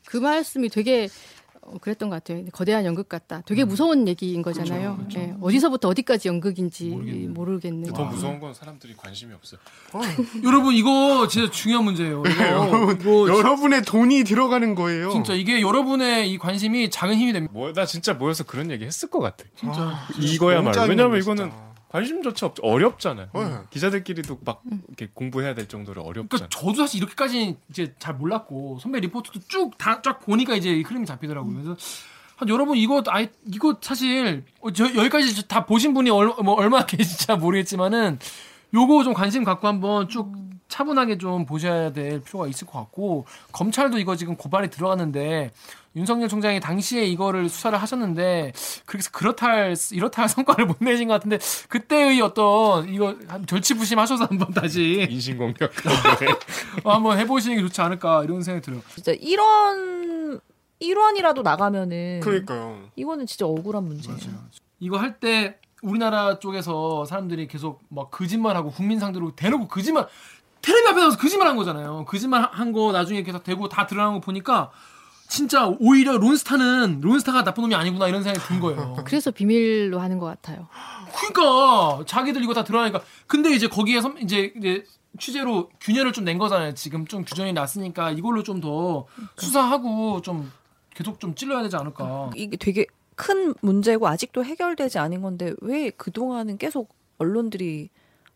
그 말씀이 되게 어, 그랬던 것 같아요. 거대한 연극 같다. 되게 무서운 얘기인 거잖아요. 예, 어디서부터 어디까지 연극인지 모르겠는. 더 무서운 건 사람들이 관심이 없어요. 여러분, 이거 진짜 중요한 문제예요. 이거, 여러분, 이거 여러분의 돈이 들어가는 거예요. 진짜 이게 여러분의 이 관심이 작은 힘이 됩니다. 뭐, 나 진짜 모여서 그런 얘기 했을 것 같아. 진짜 이거야말로. 너무 왜냐면 이거는 진짜. 관심조차 없, 어렵잖아요. 네. 기자들끼리도 막 이렇게 공부해야 될 정도로 어렵잖아요. 그러니까 저도 사실 이렇게까지 이제 잘 몰랐고 선배 리포트도 쭉 다 쫙 보니까 이제 이 흐름이 잡히더라고요. 그래서 한 여러분 이거 아이 이거 사실 어, 저 여기까지 다 보신 분이 얼, 뭐 얼마나 계실지 모르겠지만은 요거 좀 관심 갖고 한번 쭉 차분하게 좀 보셔야 될 필요가 있을 것 같고 검찰도 이거 지금 고발이 들어갔는데 윤석열 총장이 당시에 이거를 수사를 하셨는데 그래서 그렇다 할 이렇다 할 성과를 못 내신 것 같은데 그때의 어떤 이거 한 절치부심하셔서 한번 다시 인신공격. 어, 한번 해보시는 게 좋지 않을까 이런 생각이 들어요. 진짜 1원 1원이라도 나가면은 그러니까요. 이거는 진짜 억울한 문제예요. 이거 할 때 우리나라 쪽에서 사람들이 계속 막 거짓말하고 국민 상대로 대놓고 거짓말 텔레비 앞에 나서 거짓말 한 거잖아요. 거짓말 한 거 나중에 계속 대고 다 드러난 거 보니까 진짜 오히려 론스타는 론스타가 나쁜 놈이 아니구나 이런 생각이 든 거예요. 그래서 비밀로 하는 것 같아요. 그러니까 자기들 이거 다 드러나니까 근데 이제 거기에 선- 이제 이제 취재로 균열을 좀 낸 거잖아요. 지금 좀 규정이 났으니까 이걸로 좀 더 수사하고 좀 계속 좀 찔러야 되지 않을까. 이게 되게 큰 문제고 아직도 해결되지 않은 건데 왜 그동안은 계속 언론들이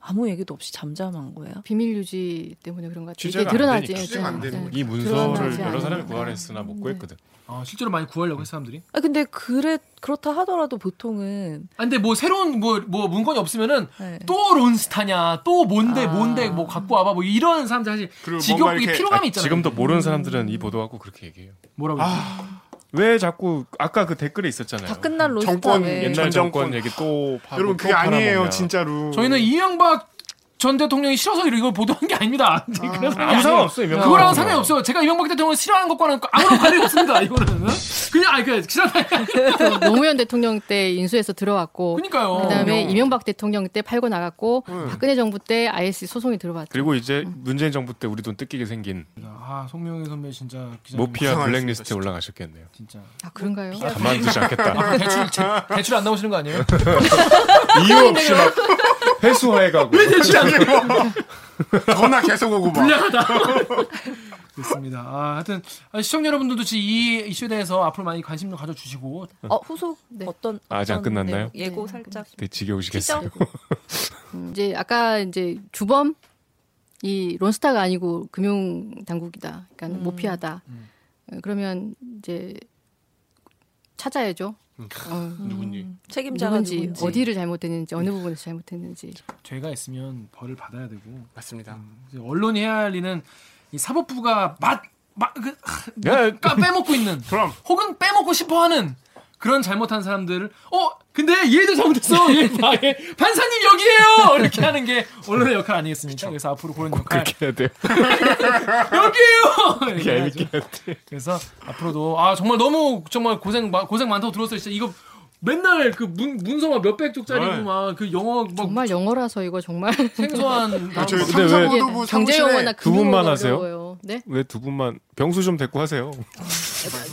아무 얘기도 없이 잠잠한 거예요? 비밀 유지 때문에 그런 것 같아요. 이게 안 드러나지. 되니까. 취재가 안 되는 네. 거죠. 이 문서를 여러 사람이. 구할했으나 못 구했거든. 아, 실제로 많이 구하려고 해 사람들이. 아 근데 그래 그렇다 하더라도 보통은 아, 근데 뭐 새로운 뭐 뭐 문건이 없으면은 네. 또 론스타냐 또 뭔데 아. 뭔데 뭐 갖고 와봐 뭐 이런 사람들 사실 이렇게- 피로감이 아, 있잖아요. 지금도 모르는 사람들은 이 보도하고 그렇게 얘기해요. 뭐라고 왜 자꾸 아까 그 댓글에 있었잖아요. 다 끝난 론스타 정권 왜 옛날 전 정권 정권. 얘기 또 파고 여러분 또 그게 아니에요, 팔아먹냐. 진짜로. 저희는 이명박 전 대통령이 싫어서 이걸 보도한 게 아닙니다. 그런 상황이 아무. 상관 없어요. 이명박 그거랑 대통령. 상관이 없어요. 제가 이명박 대통령을 싫어하는 것과는 아무런 관련이 없습니다. 이거는 그냥 아니 그 기사 또 노무현 대통령 때 인수해서 들어왔고 그러니까요. 그다음에 어. 이명박 대통령 때 팔고 나갔고 응. 박근혜 정부 때 ISC 소송이 들어왔죠. 그리고 이제 문재인 정부 때 우리 돈 뜯기게 생긴 아 송명희 선배 진짜 모피아 블랙리스트에. 올라가셨겠네요. 진짜 아 그런가요? 가만두지 않겠다. 아, 대출 제- 대출 안 나오시는 거 아니에요? 이유 없이 막 회수해가고. 전화 계속 오고 막. 불량하다. 그렇습니다. 아, 하여튼 아, 시청자 여러분들도 지금 이 이슈에 대해서 앞으로 많이 관심 좀 가져주시고 어 후속 네. 어떤 아직 안 끝났나요? 네, 예고 네, 살짝 되게 지겨우시겠어요. 티저? 음, 이제 아까 이제 주범 이 론스타가 아니고 금융 당국이다. 그러니까 음. 모피하다. 어, 그러면 이제 찾아야죠. 어, 누군지. 책임자가 누군지, 누군지 어디를 잘못했는지 어느 부분에서 잘못했는지. 죄가 있으면 벌을 받아야 되고. 맞습니다. 이제 언론이 해야 할 일은 이 사법부가 맛맛그 야, 빼먹고 있는 그럼. 혹은 빼먹고 싶어하는 그런 잘못한 사람들을 어 근데 얘도 잘못했어 얘 봐, 얘 판사님 여기에요 이렇게 하는 게 언론의 역할 아니겠습니까? 그래서 앞으로 그런 역할 그렇게 해야 돼요. 여기에요. 이렇게. 얄밉게 해야 돼. 그래서 앞으로도 아 정말 너무 정말 고생 마- 고생 많다고 들었어요. 진짜 이거 맨날 그 문, 문서가 몇백 쪽짜리고 네. 막그 영어 막 정말 영어라서 이거 정말 생소한 아, 저희. 근데 왜- 탐사보도부 경제 사무실에 용어나 두 금융 분만 하세요? 어려워요. 네? 왜 두 분만 병수 좀 데리고 하세요.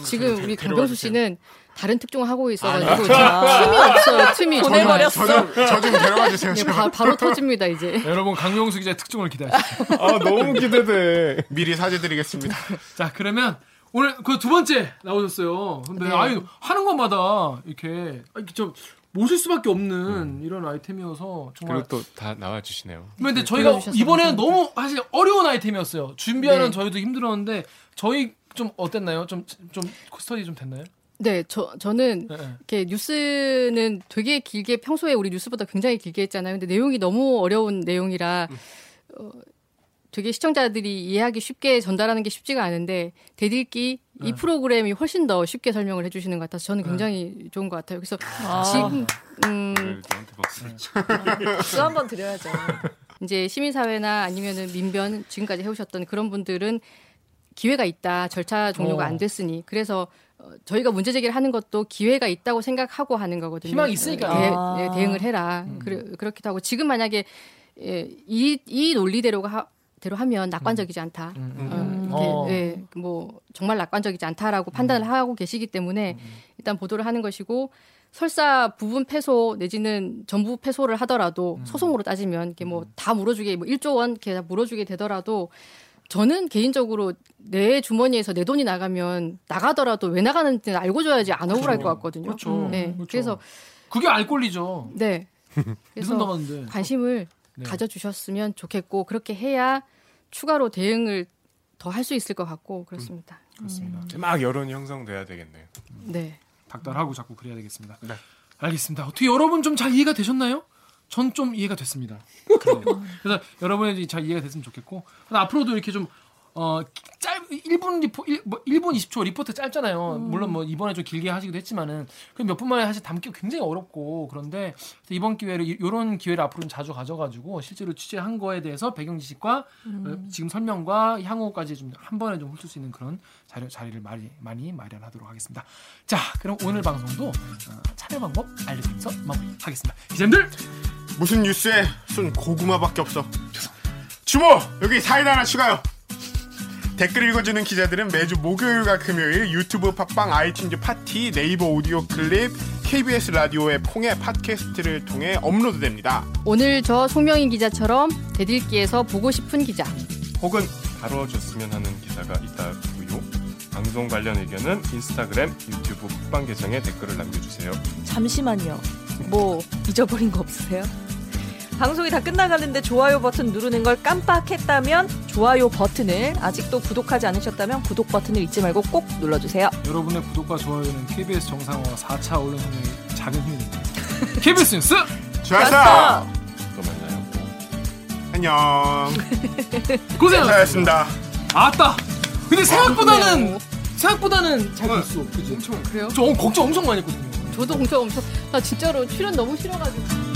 지금 우리 강병수 씨는 다른 특종을 하고 아, 있어가지고 지금 틈이 없어요. 틈이 정말. 보내버렸어. 저좀 데려가 주세요. 네. 바, 바로 터집니다 이제. 여러분 강명수 기자의 특종을 기대하시죠. 아 너무 기대돼. 미리 사죄드리겠습니다. 자 그러면 오늘 그 두 번째 나오셨어요. 근데 네. 아유 하는 것마다 이렇게 아, 이렇게 좀 모실 수밖에 없는 이런 아이템이어서 정말 그리고 또 다 나와 주시네요. 근데 저희가 이번에는. 너무 사실 어려운 아이템이었어요. 준비하는 네. 저희도 힘들었는데 저희 좀 어땠나요? 좀 좀 스터디 좀 됐나요? 네, 저 저는 네, 네. 이렇게 뉴스는 되게 길게 평소에 우리 뉴스보다 굉장히 길게 했잖아요. 근데 내용이 너무 어려운 내용이라 어, 되게 시청자들이 이해하기 쉽게 전달하는 게 쉽지가 않은데 대들기 이 프로그램이 훨씬 더 쉽게 설명을 해주시는 것 같아서 저는 굉장히 좋은 것 같아요. 그래서 지금 음, 박수. 박수 한번 드려야죠. 이제 시민사회나 아니면은 민변 지금까지 해오셨던 그런 분들은 기회가 있다. 절차 종료가 어. 안 됐으니. 그래서 어, 저희가 문제 제기를 하는 것도 기회가 있다고 생각하고 하는 거거든요. 희망이 있으니까. 대, 아. 네, 대응을 해라. 그래, 그렇기도 하고 지금 만약에 예, 이, 이 논리대로가 하, 대로 하면 낙관적이지 않다. 음. 어, 어. 이렇게, 예, 뭐 정말 낙관적이지 않다라고 판단을 하고 계시기 때문에 일단 보도를 하는 것이고 설사 부분 패소 내지는 전부 패소를 하더라도 소송으로 따지면 이게 뭐 다 물어주게 뭐 1조 원 이렇게 다 물어주게 되더라도 저는 개인적으로 내 주머니에서 내 돈이 나가면 나가더라도 왜 나가는지 알고 줘야지 안 억울할 것 같거든요. 그렇죠. 네. 그렇죠. 그래서 그게 알 권리죠. 네. 무슨 그래서. 관심을 네. 가져주셨으면 좋겠고 그렇게 해야 추가로 대응을 더 할 수 있을 것 같고 그렇습니다. 그렇습니다. 막 여론이 형성돼야 되겠네요. 네. 닥달하고 자꾸 그래야 되겠습니다. 네. 알겠습니다. 어떻게 여러분 좀 잘 이해가 되셨나요? 전 좀 이해가 됐습니다. 그래서 여러분이 잘 이해가 됐으면 좋겠고 앞으로도 이렇게 좀 어, 짧 1분 리포 1, 뭐 1분 20초 리포트 짧잖아요. 물론 뭐 이번에 좀 길게 하시기도 했지만은 그 몇 분 만에 사실 담기 굉장히 어렵고 그런데 이번 기회를 이런 기회를 앞으로 좀 자주 가져가지고 실제로 취재한 거에 대해서 배경 지식과 어, 지금 설명과 향후까지 좀 한 번에 좀 훑을 수 있는 그런 자료 자리를 많이 많이 마련하도록 하겠습니다. 자, 그럼 오늘 방송도 어, 참여 방법 알려드리면서 마무리하겠습니다. 기자님들 무슨 뉴스에 순 고구마밖에 없어. 주모 여기 사이다 하나 추가요. 댓글 읽어주는 기자들은 매주 목요일과 금요일 유튜브 팟빵 아이튠즈 팟티 네이버 오디오 클립 KBS 라디오의 퐁의 팟캐스트를 통해 업로드됩니다. 오늘 저 송명인 기자처럼 대들기에서 보고 싶은 기자. 혹은 다뤄줬으면 하는 기사가 있다고요. 방송 관련 의견은 인스타그램, 유튜브 팟빵 계정에 댓글을 남겨주세요. 잠시만요. 뭐 잊어버린 거 없으세요? 방송이 다 끝나가는데 좋아요 버튼 누르는 걸 깜빡했다면 좋아요 버튼을 아직도 구독하지 않으셨다면 구독 버튼을 잊지 말고 꼭 눌러주세요. 여러분의 구독과 좋아요는 KBS 정상화와 4차 언론 혁명의 작은 힘이 됩니다. KBS 뉴스 좋았어. 또 만나요. 안녕. 고생하셨습니다. 아따. 근데 생각보다는 그러네요. 생각보다는 잘 됐어. 그지? 그래요? 저 걱정 엄청 많이 했거든요. 저도 엄청 엄청 나 진짜로 출연 너무 싫어가지고.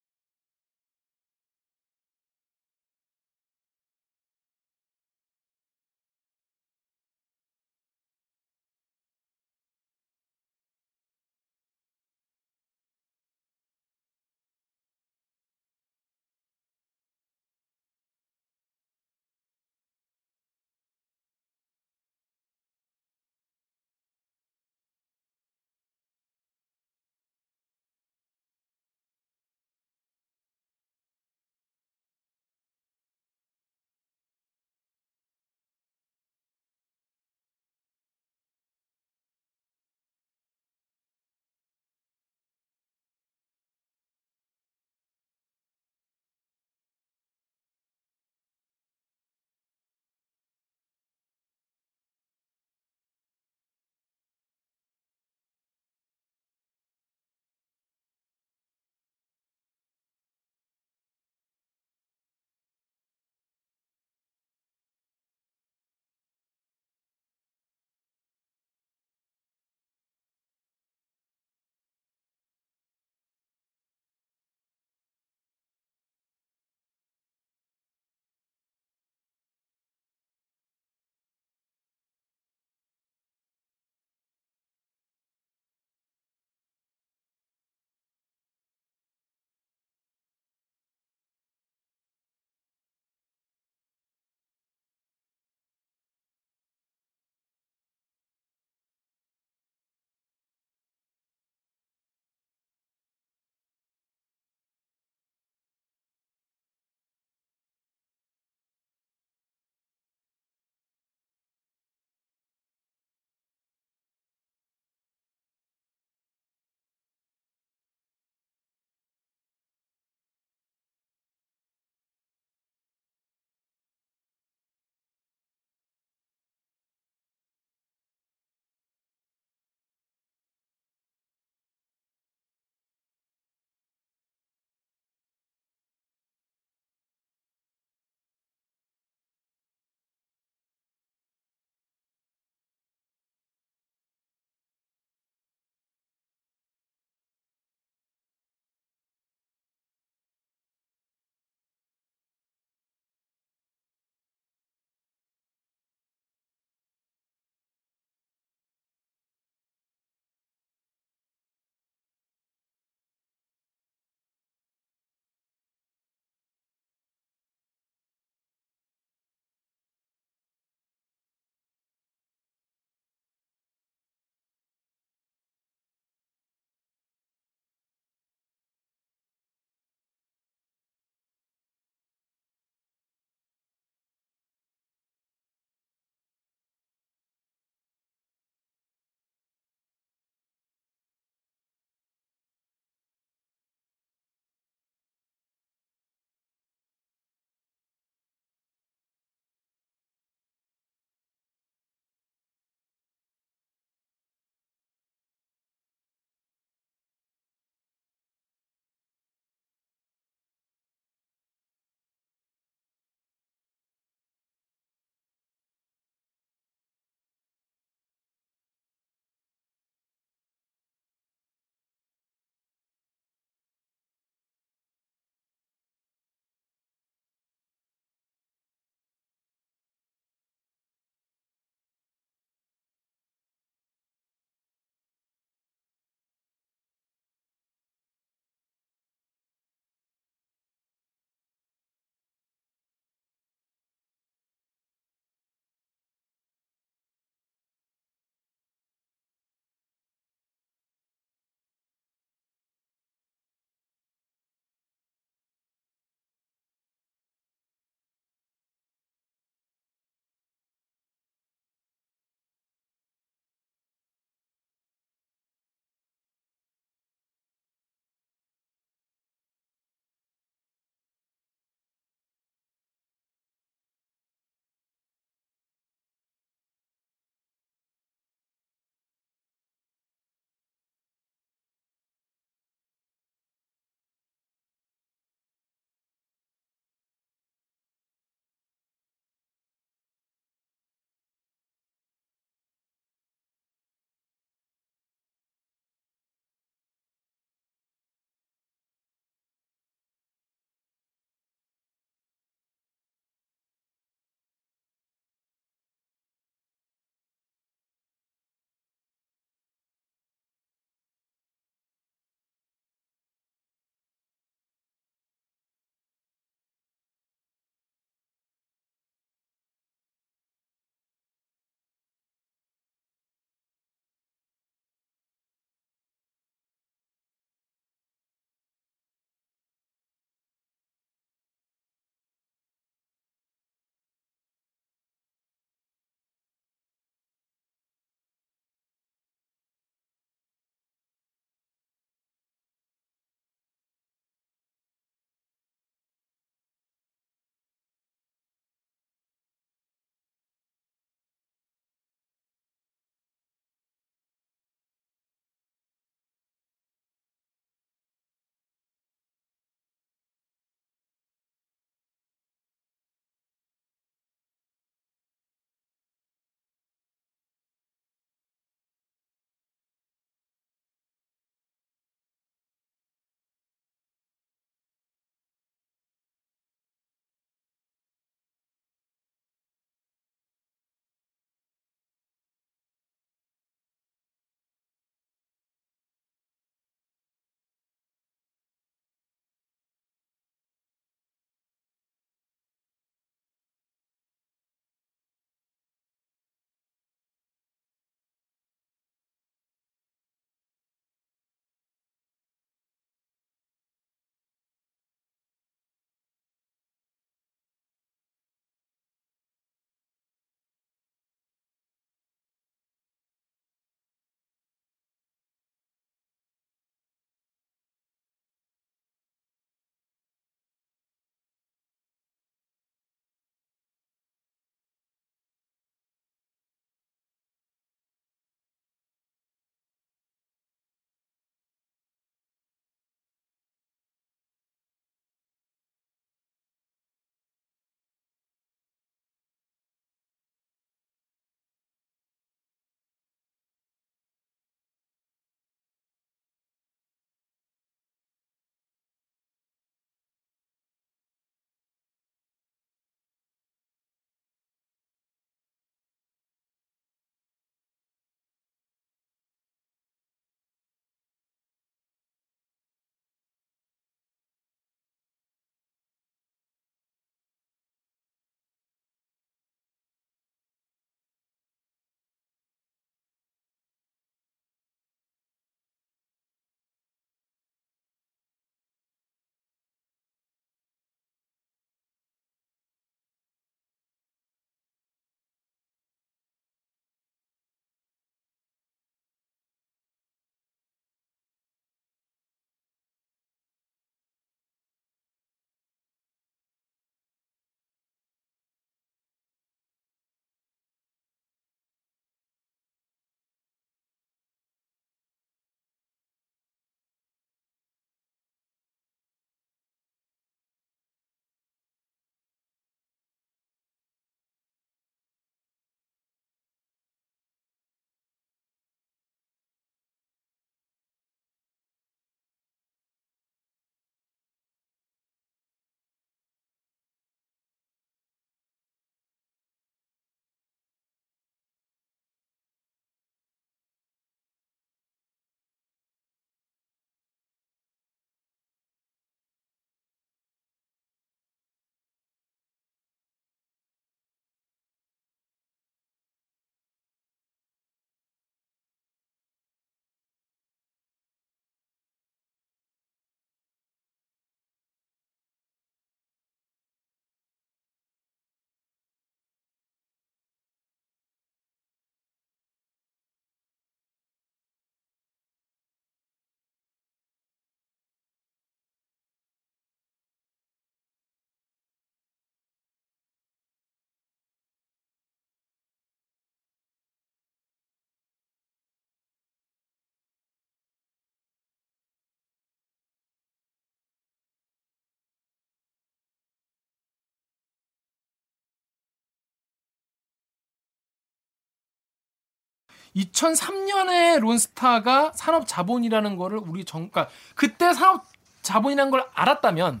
2003년에 론스타가 산업 자본이라는 거를 우리 정, 그러니까 그때 산업 자본이라는 걸 알았다면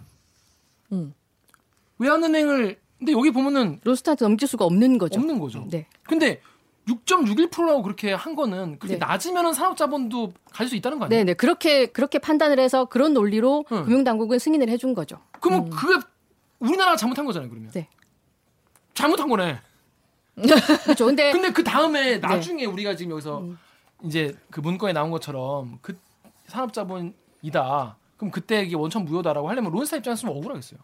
음. 외환은행을 근데 여기 보면은 론스타한테 넘길 수가 없는 거죠. 없는 거죠. 네. 근데 6.61%라고 그렇게 한 거는 그렇게 네. 낮으면은 산업 자본도 가질 수 있다는 거 아니에요? 네, 네. 그렇게 그렇게 판단을 해서 그런 논리로 응. 금융 당국은 승인을 해준 거죠. 그러면 그게 우리나라가 잘못한 거잖아요, 그러면. 네. 잘못한 거네. 그렇죠. 근데 근데 그 네. 다음에 나중에 우리가 지금 여기서 음. 이제 그 문건에 나온 것처럼 그 산업자본이다. 그럼 그때 이게 원천 무효다라고 하려면 론스타 입장에서 좀 억울하겠어요.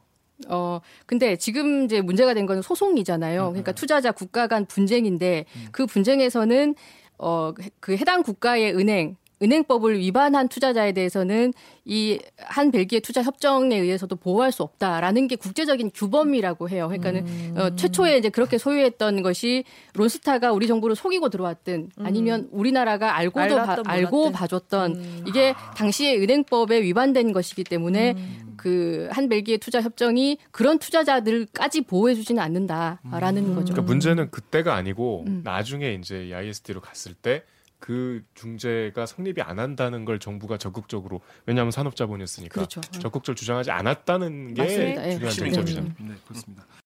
어 근데 지금 이제 문제가 된 건 소송이잖아요. 그러니까 투자자 국가 간 분쟁인데 그 분쟁에서는 어 그 해당 국가의 은행 은행법을 위반한 투자자에 대해서는 이 한 벨기에 투자 협정에 의해서도 보호할 수 없다라는 게 국제적인 규범이라고 해요. 그러니까는 어, 최초에 이제 그렇게 소유했던 것이 론스타가 우리 정부를 속이고 들어왔든 아니면 우리나라가 알고도 봐, 알았든 알고. 봐줬던 이게 당시에 은행법에 위반된 것이기 때문에 그한 벨기에 투자 협정이 그런 투자자들까지 보호해 주지는 않는다라는 거죠. 그러니까 문제는 그때가 아니고 음. 나중에 이제 이 ISD로 갔을 때 그 중재가 성립이 안 한다는 걸 정부가 적극적으로 왜냐하면 산업자본이었으니까 그렇죠. 적극적으로 주장하지 않았다는 게 맞습니다. 예. 중요한 쟁점이죠. 음. 네, 그렇습니다.